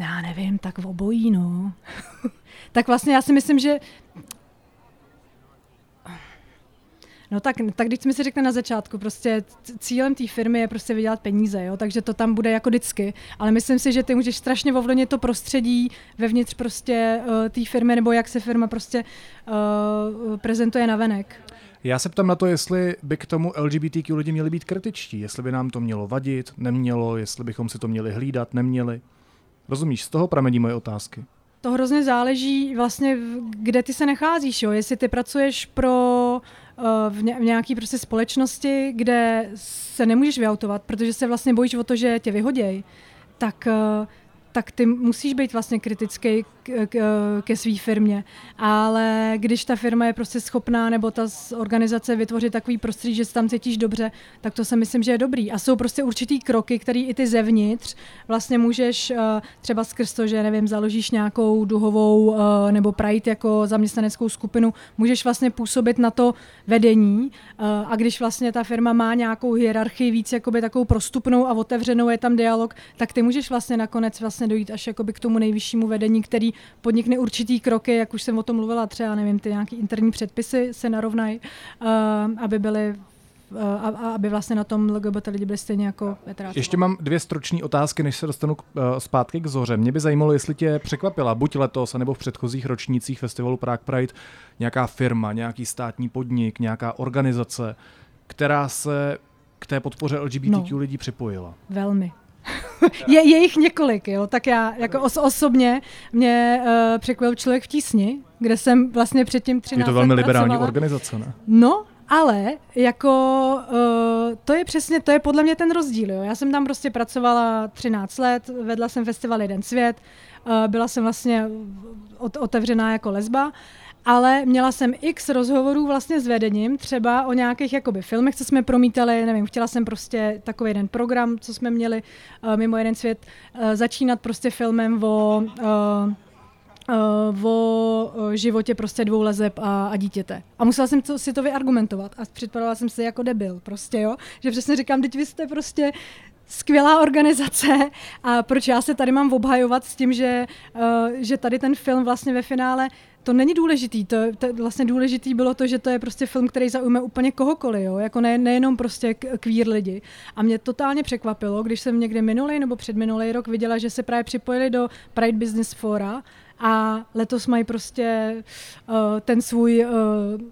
já nevím, tak v obojí, no. tak vlastně já si myslím, že No tak, tak když jsme si řekli na začátku, prostě cílem té firmy je prostě vydělat peníze, jo? takže to tam bude jako vždycky. Ale myslím si, že ty můžeš strašně ovlivnit to prostředí vevnitř prostě uh, té firmy, nebo jak se firma prostě uh, prezentuje na venek. Já se ptám na to, jestli by k tomu LGBTQ lidi měli být kritičtí, jestli by nám to mělo vadit, nemělo, jestli bychom si to měli hlídat, neměli. Rozumíš, z toho pramení moje otázky. To hrozně záleží vlastně, kde ty se nacházíš, jo? jestli ty pracuješ pro v nějaké prostě společnosti, kde se nemůžeš vyautovat, protože se vlastně bojíš o to, že tě vyhoděj, tak tak ty musíš být vlastně kritický ke své firmě. Ale když ta firma je prostě schopná nebo ta organizace vytvořit takový prostředí, že se tam cítíš dobře, tak to si myslím, že je dobrý. A jsou prostě určitý kroky, které i ty zevnitř vlastně můžeš třeba skrz to, že nevím, založíš nějakou duhovou nebo prajít jako zaměstnaneckou skupinu, můžeš vlastně působit na to vedení. A když vlastně ta firma má nějakou hierarchii víc jakoby takovou prostupnou a otevřenou, je tam dialog, tak ty můžeš vlastně nakonec vlastně dojít až jakoby k tomu nejvyššímu vedení, který podnikne určitý kroky, jak už jsem o tom mluvila, třeba nevím, ty nějaké interní předpisy se narovnají, uh, aby byly a, a aby vlastně na tom LGBT lidi byli stejně jako veteráci. Ještě mám dvě stručné otázky, než se dostanu k, uh, zpátky k Zoře. Mě by zajímalo, jestli tě překvapila buď letos, nebo v předchozích ročnících festivalu Prague Pride nějaká firma, nějaký státní podnik, nějaká organizace, která se k té podpoře LGBTQ no, lidí připojila? Velmi. je, je jich několik, jo, tak já jako os, osobně mě uh, překvapil člověk v tísni, kde jsem vlastně předtím 13 Je to velmi liberální pracovala. organizace, ne? No, ale jako uh, to je přesně, to je podle mě ten rozdíl. Jo. Já jsem tam prostě pracovala 13 let, vedla jsem festival Jeden svět, uh, byla jsem vlastně ot- otevřená jako lesba, ale měla jsem x rozhovorů vlastně s vedením, třeba o nějakých jakoby filmech, co jsme promítali, nevím, chtěla jsem prostě takový jeden program, co jsme měli uh, mimo jeden svět, uh, začínat prostě filmem o uh, uh, o životě prostě dvou lezeb a, a dítěte. A musela jsem to, si to vyargumentovat a připadala jsem si jako debil prostě, jo. Že přesně říkám, teď vy jste prostě skvělá organizace a proč já se tady mám obhajovat s tím, že, uh, že tady ten film vlastně ve finále to není důležitý, to, to vlastně důležitý bylo to, že to je prostě film, který zaujme úplně kohokoliv, jo? jako ne, nejenom prostě queer lidi. A mě totálně překvapilo, když jsem někde minulý nebo předminulý rok viděla, že se právě připojili do Pride Business Fora a letos mají prostě uh, ten svůj, uh,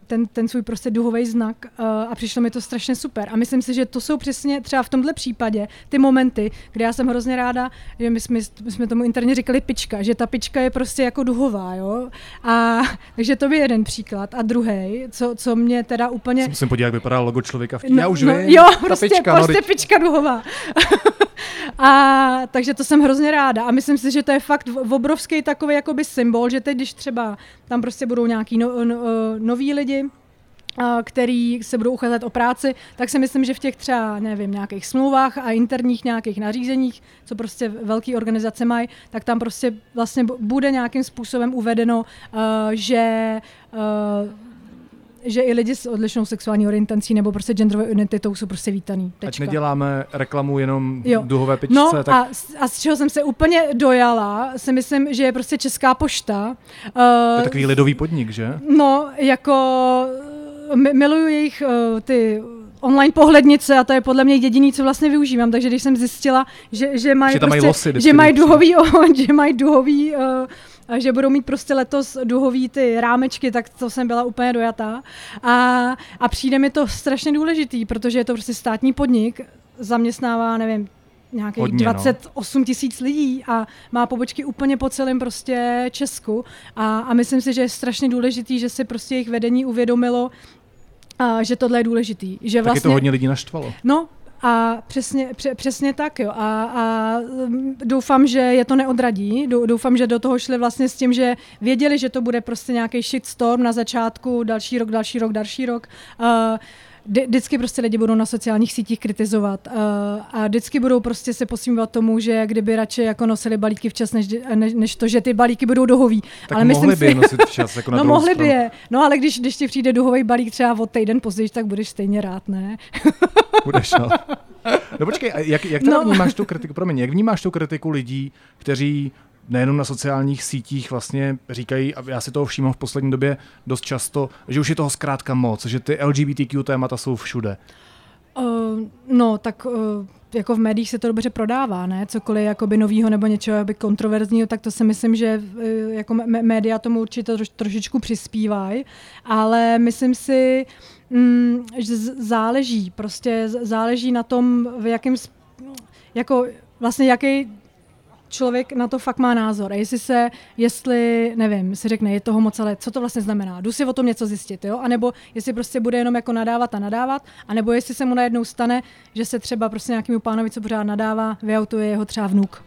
ten, ten svůj prostě duhový znak uh, a přišlo mi to strašně super. A myslím si, že to jsou přesně třeba v tomhle případě ty momenty, kde já jsem hrozně ráda, že my jsme, my jsme tomu interně říkali pička, že ta pička je prostě jako duhová, jo. A takže to by jeden příklad. A druhý, co, co mě teda úplně... Musím podívat, jak vypadá logo člověka v tím. No, já už no, vím, jo, ta prostě, pička, prostě no, pička duhová. a takže to jsem hrozně ráda. A myslím si, že to je fakt obrovský takový jakoby symbol, že teď, když třeba tam prostě budou nějaký no, no, noví lidi, který se budou ucházet o práci, tak si myslím, že v těch třeba, nevím, nějakých smlouvách a interních nějakých nařízeních, co prostě velké organizace mají, tak tam prostě vlastně bude nějakým způsobem uvedeno, uh, že že i lidi s odlišnou sexuální orientací nebo prostě genderovou identitou jsou prostě vítaný. Tečka. Ať neděláme reklamu jenom jo. duhové pičce. No tak... a, a z čeho jsem se úplně dojala, si myslím, že je prostě Česká pošta. Uh, to je takový lidový podnik, že? No, jako miluju jejich uh, ty online pohlednice a to je podle mě jediný, co vlastně využívám. Takže když jsem zjistila, že, že mají, že, prostě, mají losy, že mají duhový, že mají duhový uh, a že budou mít prostě letos duhový ty rámečky, tak to jsem byla úplně dojatá. A, a přijde mi to strašně důležitý, protože je to prostě státní podnik, zaměstnává, nevím, nějakých Hodně, 28 no. tisíc lidí a má pobočky úplně po celém prostě Česku a, a myslím si, že je strašně důležitý, že si prostě jejich vedení uvědomilo, a, že tohle je důležitý. Že vlastně, to hodně lidí naštvalo. No, a přesně, pře, přesně tak, jo. A, a mm, doufám, že je to neodradí. Doufám, že do toho šli vlastně s tím, že věděli, že to bude prostě nějaký shitstorm na začátku, další rok, další rok, další rok. Uh, vždycky prostě lidi budou na sociálních sítích kritizovat uh, a vždycky budou prostě se posmívat tomu, že kdyby radši jako nosili balíky včas, než, než, než to, že ty balíky budou duhový. Tak ale mohli myslím by si, nosit včas, jako na No mohli by je, no ale když, když ti přijde duhový balík třeba od týden později, tak budeš stejně rád, ne? Budeš, no. No počkej, jak, jak no. vnímáš tu kritiku, promiň, jak vnímáš tu kritiku lidí, kteří nejenom na sociálních sítích vlastně říkají, a já si toho všímám v poslední době dost často, že už je toho zkrátka moc, že ty LGBTQ témata jsou všude. Uh, no, tak uh, jako v médiích se to dobře prodává, ne? Cokoliv jakoby novýho nebo něčeho jakoby kontroverzního, tak to si myslím, že uh, jako média tomu určitě troš, trošičku přispívají, ale myslím si, mm, že záleží, prostě záleží na tom, v jakém, jako vlastně jaký člověk na to fakt má názor. A jestli se, jestli, nevím, si řekne, je toho moc, ale co to vlastně znamená? Jdu si o tom něco zjistit, jo? A nebo jestli prostě bude jenom jako nadávat a nadávat, a nebo jestli se mu najednou stane, že se třeba prostě nějakému pánovi, co pořád nadává, vyautuje jeho třeba vnuk.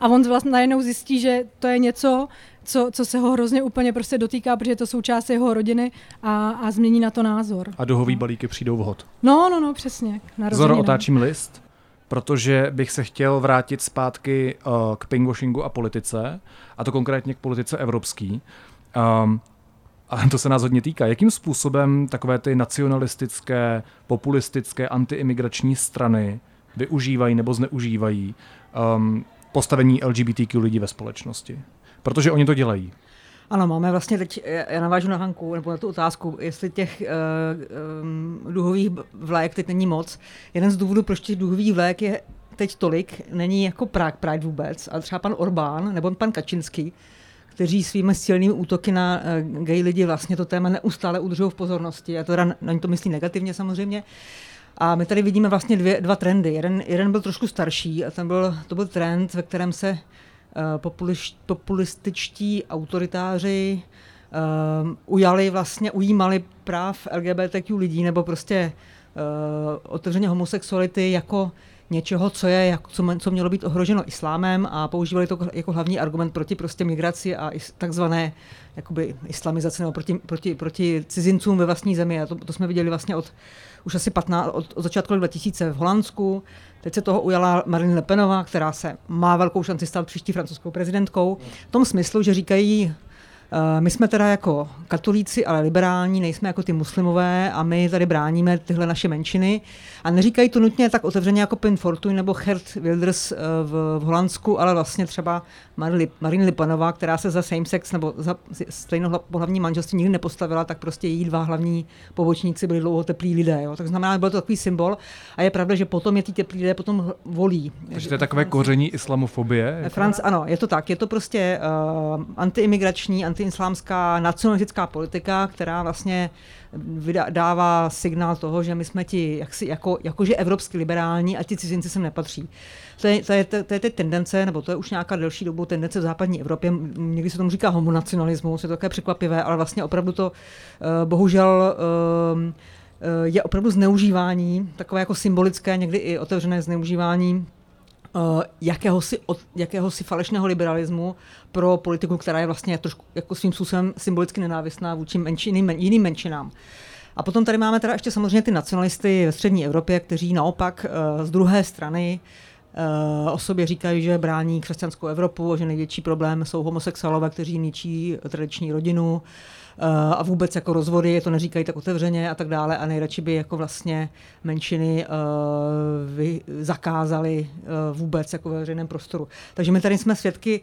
A on vlastně najednou zjistí, že to je něco, co, co se ho hrozně úplně prostě dotýká, protože je to součást jeho rodiny a, a změní na to názor. A duhový no. balíky přijdou vhod. No, no, no, přesně. Zoro, otáčím list protože bych se chtěl vrátit zpátky uh, k pinkwashingu a politice, a to konkrétně k politice evropský. Um, a to se nás hodně týká. Jakým způsobem takové ty nacionalistické, populistické, antiimigrační strany využívají nebo zneužívají um, postavení LGBTQ lidí ve společnosti? Protože oni to dělají. Ano, máme vlastně teď, já navážu na Hanku, nebo na tu otázku, jestli těch uh, um, duhových vlajek teď není moc. Jeden z důvodů, proč těch duhových vlajek je teď tolik, není jako Prague Pride vůbec, ale třeba pan Orbán nebo pan Kačinský, kteří svými silnými útoky na uh, gay lidi vlastně to téma neustále udržují v pozornosti. A to na ně to myslí negativně samozřejmě. A my tady vidíme vlastně dvě, dva trendy. Jeden, jeden byl trošku starší a ten byl, to byl trend, ve kterém se populiš, populističtí autoritáři uh, ujali vlastně, ujímali práv LGBTQ lidí nebo prostě uh, otevřeně homosexuality jako něčeho, co, je, co, co mělo být ohroženo islámem a používali to jako hlavní argument proti prostě migraci a takzvané jakoby islamizaci nebo proti, proti, proti cizincům ve vlastní zemi. A to, to jsme viděli vlastně od už asi 15, od, od začátku 2000 v Holandsku. Teď se toho ujala Marine Le Penová, která se má velkou šanci stát příští francouzskou prezidentkou. V tom smyslu, že říkají, my jsme teda jako katolíci, ale liberální, nejsme jako ty muslimové a my tady bráníme tyhle naše menšiny. A neříkají to nutně tak otevřeně jako Pin Fortuyn nebo Gert Wilders eh, v, v Holandsku, ale vlastně třeba Marine Lipanová, která se za same sex nebo za stejnopohlavní manželství nikdy nepostavila, tak prostě její dva hlavní pobočníci byli dlouho teplí lidé. Jo. Tak znamená, že byl to takový symbol. A je pravda, že potom je ty teplí lidé potom volí. Takže to je takové koření islamofobie? Franc, ano, je to tak. Je to prostě uh, antiimigrační, anti protiislámská nacionalistická politika, která vlastně dává signál toho, že my jsme ti jaksi, jako, jakože evropsky liberální a ti cizinci sem nepatří. To je, to, je, to je teď tendence, nebo to je už nějaká delší dobu tendence v západní Evropě, někdy se tomu říká homonacionalismus, je to také překvapivé, ale vlastně opravdu to uh, bohužel uh, je opravdu zneužívání, takové jako symbolické, někdy i otevřené zneužívání jakéhosi, od, jakéhosi falešného liberalismu pro politiku, která je vlastně trošku jako svým způsobem symbolicky nenávistná vůči menšiným, jiným menšinám. A potom tady máme teda ještě samozřejmě ty nacionalisty ve střední Evropě, kteří naopak uh, z druhé strany uh, o sobě říkají, že brání křesťanskou Evropu, že největší problém jsou homosexuálové, kteří ničí tradiční rodinu. Eh, a vůbec jako rozvody, to neříkají tak otevřeně a tak dále a nejradši by jako vlastně menšiny eh, vy, zakázali eh, vůbec jako ve veřejném prostoru. Takže my tady jsme svědky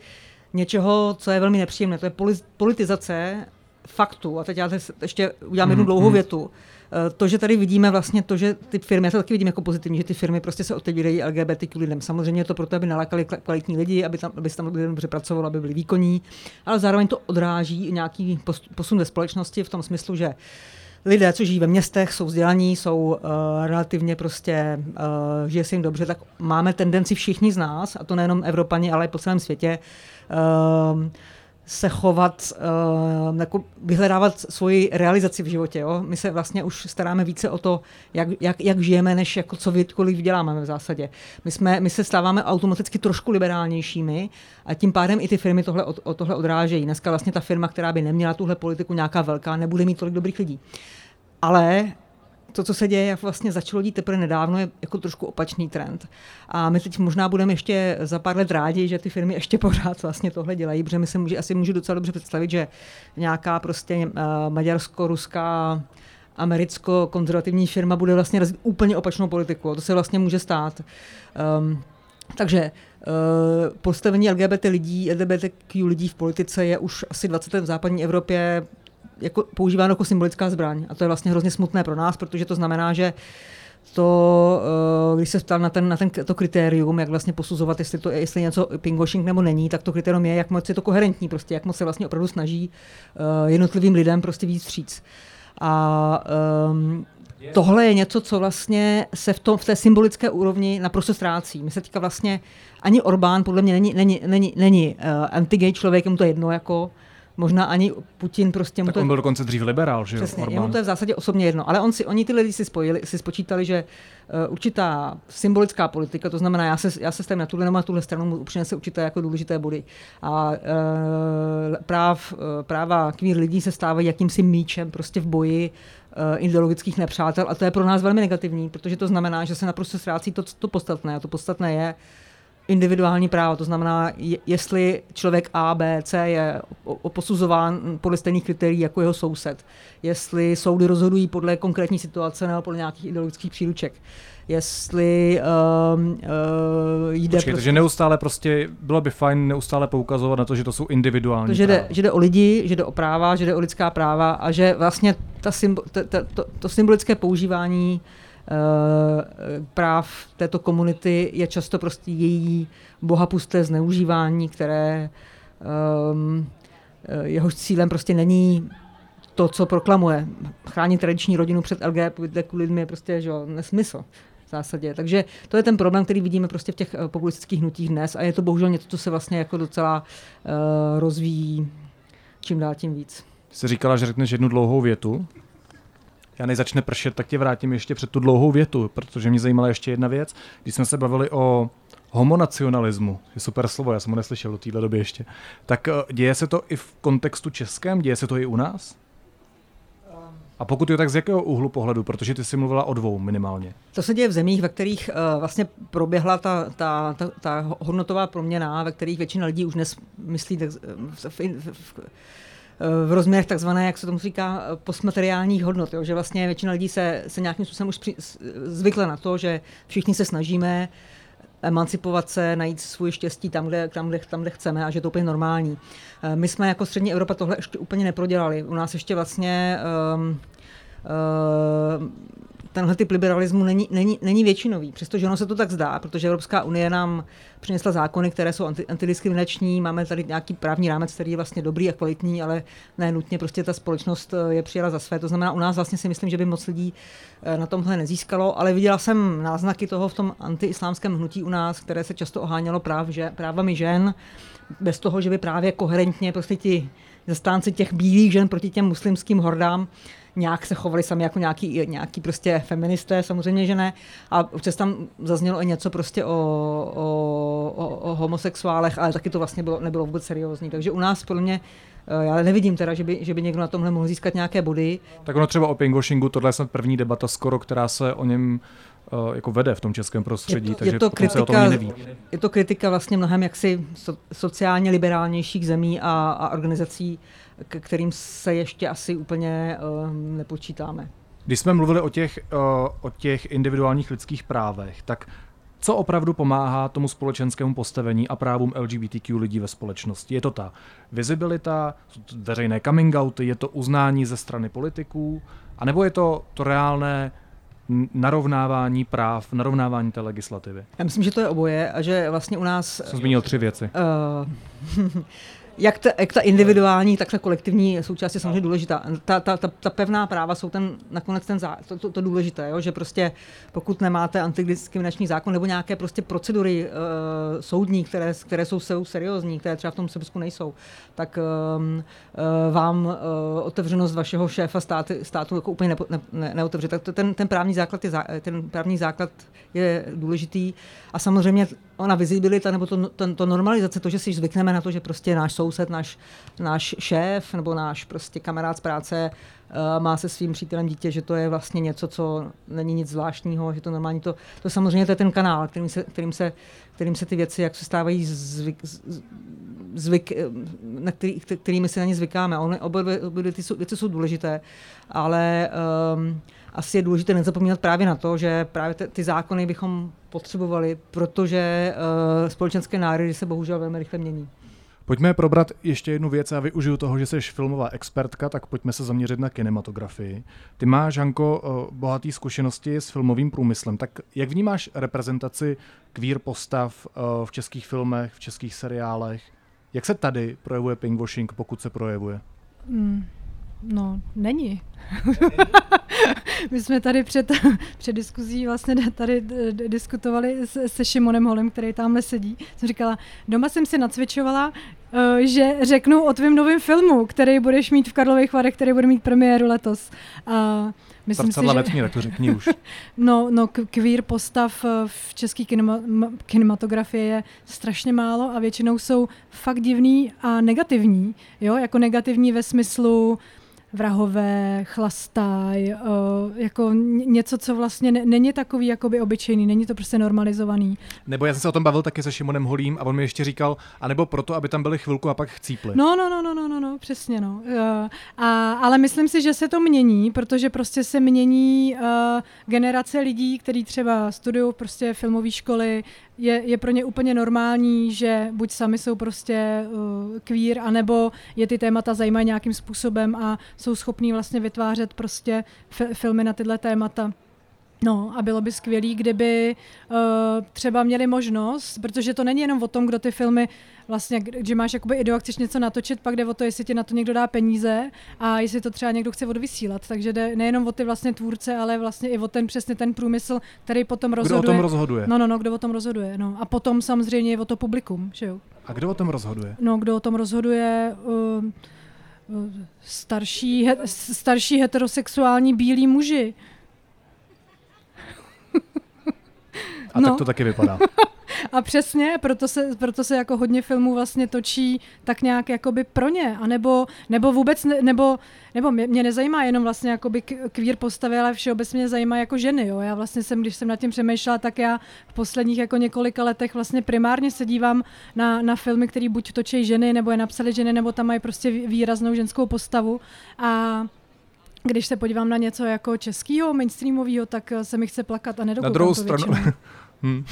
něčeho, co je velmi nepříjemné, to je politizace faktu. A teď já ještě udělám jednu mhm, dlouhou mhm. větu. Eh, to, že tady vidíme vlastně to, že ty firmy, já to taky vidím jako pozitivní, že ty firmy prostě se otevírají LGBTQ lidem. Samozřejmě je to proto, aby nalákali kvalitní lidi, aby tam, aby se tam lidem dobře pracovalo, aby byli výkonní, ale zároveň to odráží nějaký posun ve společnosti v tom smyslu, že lidé, co žijí ve městech, jsou vzdělaní, jsou uh, relativně prostě, uh, žije se jim dobře, tak máme tendenci všichni z nás, a to nejenom Evropani, ale i po celém světě, uh, se chovat, uh, jako vyhledávat svoji realizaci v životě. Jo? My se vlastně už staráme více o to, jak, jak, jak žijeme, než jako co kolik vyděláme v zásadě. My, jsme, my se stáváme automaticky trošku liberálnějšími a tím pádem i ty firmy tohle, o, o tohle odrážejí. Dneska vlastně ta firma, která by neměla tuhle politiku nějaká velká, nebude mít tolik dobrých lidí. Ale to, co se děje, vlastně začalo dít teprve nedávno, je jako trošku opačný trend. A my teď možná budeme ještě za pár let rádi, že ty firmy ještě pořád vlastně tohle dělají, protože my se může, asi můžu docela dobře představit, že nějaká prostě uh, maďarsko-ruská americko-konzervativní firma bude vlastně razit úplně opačnou politiku. To se vlastně může stát. Um, takže Uh, postavení LGBT lidí, LGBTQ lidí v politice je už asi 20 let v západní Evropě jako používáno jako symbolická zbraň. A to je vlastně hrozně smutné pro nás, protože to znamená, že to, eh, když se ptal na, ten, na ten, to kritérium, jak vlastně posuzovat, jestli to je jestli něco pinkwashing nebo není, tak to kritérium je, jak moc je to koherentní, prostě, jak moc se vlastně opravdu snaží uh, jednotlivým lidem prostě víc stříc. A um, tohle je něco, co vlastně se v, tom, v té symbolické úrovni naprosto ztrácí. My se teďka vlastně, ani Orbán podle mě není, není, není, není uh, anti-gay člověk, mu to jedno jako, možná ani Putin prostě... Tak to, on byl dokonce dřív liberál, že Přesně, Orbán. jemu to je v zásadě osobně jedno. Ale on si, oni ty lidi si spojili, si spočítali, že uh, určitá symbolická politika, to znamená, já se, já se stavím na tuhle nebo na tuhle stranu, se určité jako důležité body. A uh, práv, uh, práva queer lidí se stávají jakýmsi míčem prostě v boji ideologických nepřátel a to je pro nás velmi negativní, protože to znamená, že se naprosto ztrácí to, to podstatné. A to podstatné je, individuální právo, to znamená, jestli člověk A, B, C je posuzován podle stejných kritérií jako jeho soused, jestli soudy rozhodují podle konkrétní situace nebo podle nějakých ideologických příruček, jestli um, uh, jde... Počkej, prostě... takže neustále prostě, bylo by fajn neustále poukazovat na to, že to jsou individuální to, že jde, že jde o lidi, že jde o práva, že jde o lidská práva a že vlastně ta symbo, ta, ta, to, to symbolické používání práv této komunity je často prostě její bohapusté zneužívání, které um, jehož cílem prostě není to, co proklamuje. Chránit tradiční rodinu před LGBT lidmi je prostě že, nesmysl v zásadě. Takže to je ten problém, který vidíme prostě v těch eh, populistických hnutích dnes a je to bohužel něco, co se vlastně jako docela uh, rozvíjí čím dál tím víc. Jsi říkala, že řekneš jednu dlouhou větu. Já než začne pršet, tak tě vrátím ještě před tu dlouhou větu, protože mě zajímala ještě jedna věc. Když jsme se bavili o homonacionalismu, je super slovo, já jsem ho neslyšel do téhle doby ještě, tak eh, děje se to i v kontextu českém, děje se to i u nás? A pokud jo, tak z jakého úhlu pohledu? Protože ty jsi mluvila o dvou minimálně. To se děje v zemích, ve kterých uh, vlastně proběhla ta, ta, ta, ta hodnotová proměna, ve kterých většina lidí už dnes myslí tak, v, v, v, v rozměrech takzvané, jak se tomu říká, postmateriálních hodnot. Jo? Že vlastně většina lidí se, se nějakým způsobem už při, zvykla na to, že všichni se snažíme emancipovat se, najít svůj štěstí tam kde, tam, kde, tam, kde chceme a že to úplně normální. Eh, my jsme jako střední Evropa tohle ještě úplně neprodělali. U nás ještě vlastně um, tenhle typ liberalismu není, není, není většinový, přestože ono se to tak zdá, protože Evropská unie nám přinesla zákony, které jsou anti, antidiskriminační, máme tady nějaký právní rámec, který je vlastně dobrý a kvalitní, ale ne nutně prostě ta společnost eh, je přijala za své. To znamená, u nás vlastně si myslím, že by moc lidí eh, na tomhle nezískalo, ale viděla jsem náznaky toho v tom antiislámském hnutí u nás, které se často ohánělo práv, že, právami žen, bez toho, že by právě koherentně prostě ti zastánci těch bílých žen proti těm muslimským hordám nějak se chovali sami jako nějaký, nějaký prostě feministé, samozřejmě, že ne. A občas tam zaznělo i něco prostě o, o, o, o homosexuálech, ale taky to vlastně bylo, nebylo vůbec seriózní. Takže u nás podle mě eh, já nevidím teda, že by, že by někdo na tomhle mohl získat nějaké body. Tak ono třeba o pinkwashingu, tohle je snad první debata skoro, která se o něm uh, jako vede v tom českém prostředí, je to, takže je to kritika, se o tom neví. Je to kritika vlastně mnohem jaksi so, sociálně liberálnějších zemí a, a organizací, k kterým se ještě asi úplně uh, nepočítáme. Když jsme mluvili o těch, uh, o těch individuálních lidských právech, tak co opravdu pomáhá tomu společenskému postavení a právům LGBTQ lidí ve společnosti? Je to ta vizibilita, veřejné coming outy, je to uznání ze strany politiků, anebo je to to reálné narovnávání práv, narovnávání té legislativy? Já myslím, že to je oboje a že vlastně u nás... Jsem zmínil tři věci. Uh, jak ta, jak ta individuální, tak ta kolektivní součást je samozřejmě důležitá. Ta, ta, ta, ta pevná práva jsou ten, nakonec ten zá, to, to, to důležité, jo? že prostě pokud nemáte antidiskriminační zákon nebo nějaké prostě procedury uh, soudní, které, které jsou, seriózní, které třeba v tom Srbsku nejsou, tak um, uh, vám uh, otevřenost vašeho šéfa státu, státu jako úplně nepo, ne, ne, neotevře. Tak to, ten, ten, právní základ je, ten právní základ je důležitý a samozřejmě ona vizibilita nebo to, to, to normalizace, to, že si zvykneme na to, že prostě náš soused, náš, náš šéf nebo náš prostě kamarád z práce uh, má se svým přítelem dítě, že to je vlastně něco, co není nic zvláštního, že to normální, to, to samozřejmě to je ten kanál, kterým se, kterým se, kterým se ty věci, jak se stávají zvyk, zvyk eh, na který, kterými se na ně zvykáme. Ony, obě, obě ty jsou, věci jsou důležité, ale um, asi je důležité nezapomínat právě na to, že právě ty, zákony bychom potřebovali, protože uh, společenské národy se bohužel velmi rychle mění. Pojďme probrat ještě jednu věc a využiju toho, že jsi filmová expertka, tak pojďme se zaměřit na kinematografii. Ty máš, Janko, eh, bohatý zkušenosti s filmovým průmyslem, tak jak vnímáš reprezentaci queer postav eh, v českých filmech, v českých seriálech? Jak se tady projevuje pinkwashing, pokud se projevuje? Mm, no, není. My jsme tady před, před diskuzí vlastně tady diskutovali se, se Šimonem Holem, který tamhle sedí. Jsem říkala, doma jsem si nacvičovala, eh, že řeknu o tvém novém filmu, který budeš mít v Karlových Varech, který bude mít premiéru letos. A Myslím si, že... vesmír, to řekni už. no, no, queer postav eh, v české kinema, kinematografii je strašně málo a většinou jsou fakt divný a negativní. Jo, jako negativní ve smyslu vrahové, chlastaj, uh, jako něco, co vlastně není takový jakoby obyčejný, není to prostě normalizovaný. Nebo já jsem se o tom bavil taky se Šimonem Holím a on mi ještě říkal, anebo proto, aby tam byli chvilku a pak chcípli. No, no, no, no, no, no, no přesně, no. Uh, a, ale myslím si, že se to mění, protože prostě se mění uh, generace lidí, kteří třeba studují prostě filmové školy, je, je pro ně úplně normální, že buď sami jsou prostě uh, queer, anebo je ty témata zajímají nějakým způsobem a jsou schopní vlastně vytvářet prostě filmy na tyhle témata. No a bylo by skvělé, kdyby uh, třeba měli možnost, protože to není jenom o tom, kdo ty filmy vlastně, že máš jakoby ideu a chceš něco natočit, pak jde o to, jestli ti na to někdo dá peníze a jestli to třeba někdo chce odvysílat. Takže jde nejenom o ty vlastně tvůrce, ale vlastně i o ten přesně ten průmysl, který potom rozhoduje. Kdo o tom rozhoduje? No, no, no, kdo o tom rozhoduje. No. A potom samozřejmě i o to publikum, že jo. A kdo o tom rozhoduje? No, kdo o tom rozhoduje, uh, starší, he, starší heterosexuální bílí muži. A no. tak to taky vypadá. A přesně, proto se, proto se jako hodně filmů vlastně točí tak nějak jakoby pro ně, a nebo, nebo vůbec, ne, nebo, nebo mě, mě nezajímá jenom vlastně jakoby queer postavy, ale všeobecně mě zajímá jako ženy, jo. Já vlastně jsem, když jsem nad tím přemýšlela, tak já v posledních jako několika letech vlastně primárně se dívám na, na filmy, které buď točí ženy, nebo je napsali ženy, nebo tam mají prostě výraznou ženskou postavu a když se podívám na něco jako českého, mainstreamového, tak se mi chce plakat a nedokoukám Na druhou stranu, Hmm.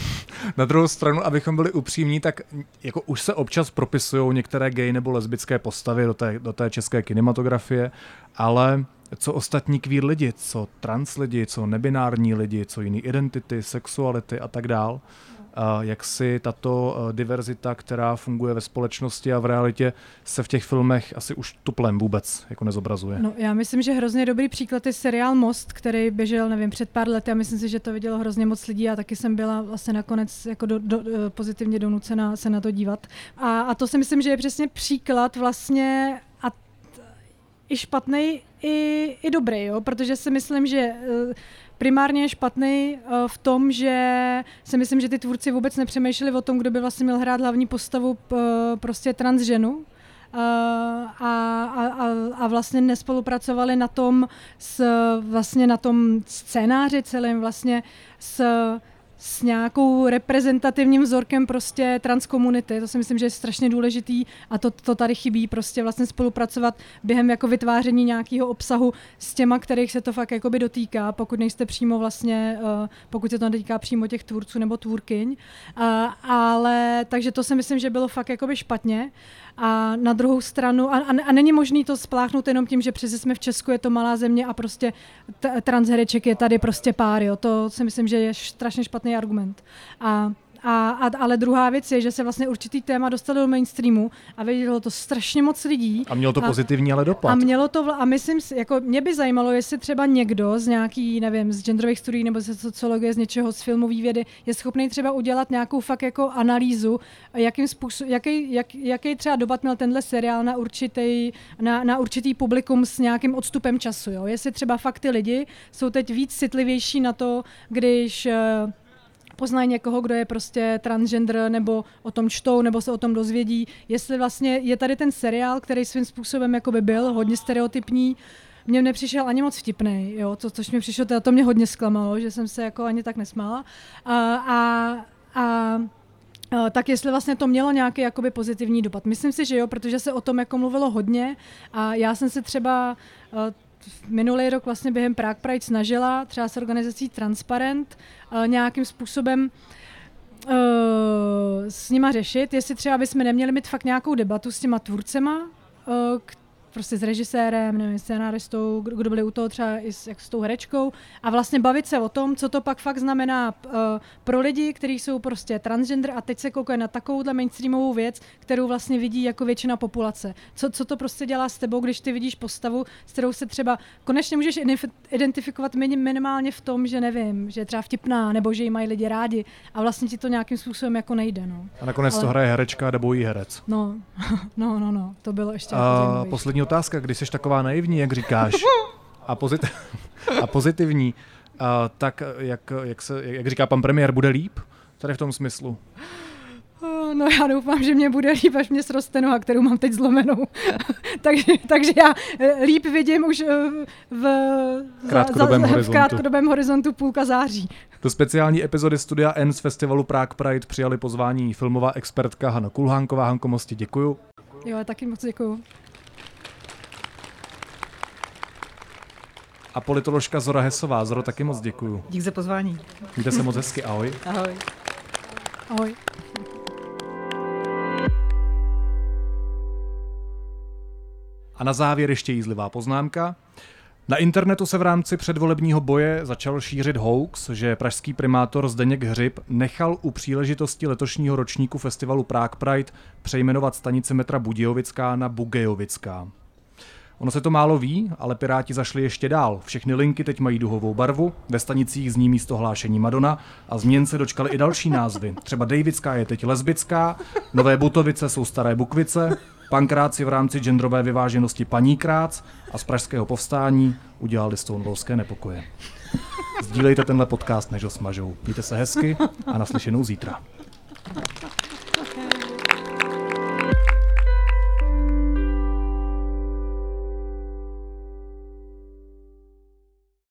Na druhou stranu, abychom byli upřímní, tak jako už se občas propisují některé gay nebo lesbické postavy do té, do té české kinematografie, ale co ostatní queer lidi, co trans lidi, co nebinární lidi, co jiný identity, sexuality a tak dál, jak si tato eh, diverzita, která funguje ve společnosti a v realitě, se v těch filmech asi už tuplem vůbec jako nezobrazuje. No, já myslím, že hrozně dobrý příklad je seriál Most, který běžel, nevím, před pár lety a myslím si, že to vidělo hrozně moc lidí a taky jsem byla vlastně nakonec jako do, do, eh, pozitivně donucená se na to dívat. A, a to si myslím, že je přesně příklad vlastně a i špatný, i, i dobrý, jo? protože si myslím, že uh, primárně je špatný uh, v tom, že si myslím, že ty tvůrci vůbec nepřemýšleli o tom, kdo by vlastně měl hrát hlavní postavu uh, prostě transženu. Uh, a, a, a vlastně nespolupracovali na tom s, vlastně na tom scénáři celým vlastně s s nějakou reprezentativním vzorkem prostě transkomunity. To si myslím, že je strašně důležitý a to, to tady chybí prostě vlastně spolupracovat během jako vytváření nějakého obsahu s těma, kterých se to fakt jakoby dotýká, pokud nejste přímo vlastně, uh, pokud se to netýká přímo těch tvůrců nebo tvůrkyň. Uh, ale takže to si myslím, že bylo fakt jakoby špatně. A na druhou stranu, a, a, a není možný to spláchnout jenom tím, že přece jsme v Česku, je to malá země a prostě t- transhereček je tady prostě pár, jo. To si myslím, že je strašně špatný argument. A a, a, ale druhá věc je, že se vlastně určitý téma dostalo do mainstreamu a vidělo to strašně moc lidí. A mělo to a, pozitivní ale dopad. A mělo to, a myslím, jako mě by zajímalo, jestli třeba někdo z nějaký, nevím, z genderových studií nebo ze sociologie, z něčeho, z filmové vědy, je schopný třeba udělat nějakou fakt jako analýzu, jakým způsob, jaký, jak, jaký třeba dobat měl tenhle seriál na určitý, na, na určitý publikum s nějakým odstupem času. Jo? Jestli třeba fakt ty lidi jsou teď víc citlivější na to, když uh, poznají někoho, kdo je prostě transgender, nebo o tom čtou, nebo se o tom dozvědí. Jestli vlastně je tady ten seriál, který svým způsobem jako by byl hodně stereotypní, mně nepřišel ani moc vtipný, jo, to, což mi přišlo, to, mě hodně zklamalo, že jsem se jako ani tak nesmála. A, a, a tak jestli vlastně to mělo nějaký jakoby pozitivní dopad. Myslím si, že jo, protože se o tom jako mluvilo hodně a já jsem se třeba minulý rok vlastně během Prague Pride snažila třeba s organizací Transparent uh, nějakým způsobem uh, s nima řešit, jestli třeba bychom neměli mít fakt nějakou debatu s těma tvůrcema, uh, prostě s režisérem, nevím, scenáristou, kdo, kdo byli u toho třeba i s, jak s tou herečkou a vlastně bavit se o tom, co to pak fakt znamená uh, pro lidi, kteří jsou prostě transgender a teď se koukají na takovouhle mainstreamovou věc, kterou vlastně vidí jako většina populace. Co, co to prostě dělá s tebou, když ty vidíš postavu, s kterou se třeba konečně můžeš identifikovat minimálně v tom, že nevím, že je třeba vtipná, nebo že ji mají lidi rádi a vlastně ti to nějakým způsobem jako nejde. No. A nakonec Ale... to hraje herečka nebo jí herec. No, no, no, no, to bylo ještě. A poslední otázka, když jsi taková naivní, jak říkáš, a, pozit- a pozitivní, a tak jak, jak, se, jak říká pan premiér, bude líp? Tady v tom smyslu. No já doufám, že mě bude líp, až mě sroste noha, kterou mám teď zlomenou. takže, takže já eh, líp vidím už eh, v krátkodobém, za, za, horizontu. v krátkodobém horizontu půlka září. Do speciální epizody Studia N z festivalu Prague Pride přijali pozvání filmová expertka Hanna Kulhánková. Hanko, moc děkuju. Jo, taky moc děkuju. A politoložka Zora Hesová. Zoro, taky moc děkuju. Dík za pozvání. Mějte se moc hezky, ahoj. Ahoj. Ahoj. A na závěr ještě jízlivá poznámka. Na internetu se v rámci předvolebního boje začal šířit hoax, že pražský primátor Zdeněk Hřib nechal u příležitosti letošního ročníku festivalu Prague Pride přejmenovat stanice metra Budějovická na Bugejovická. Ono se to málo ví, ale Piráti zašli ještě dál. Všechny linky teď mají duhovou barvu, ve stanicích zní místo hlášení Madonna a změn se dočkaly i další názvy. Třeba Davická je teď lesbická, Nové Butovice jsou staré Bukvice, Pankráci v rámci genderové vyváženosti paní Krác a z pražského povstání udělali stonewallské nepokoje. Sdílejte tenhle podcast, než ho smažou. Mějte se hezky a naslyšenou zítra.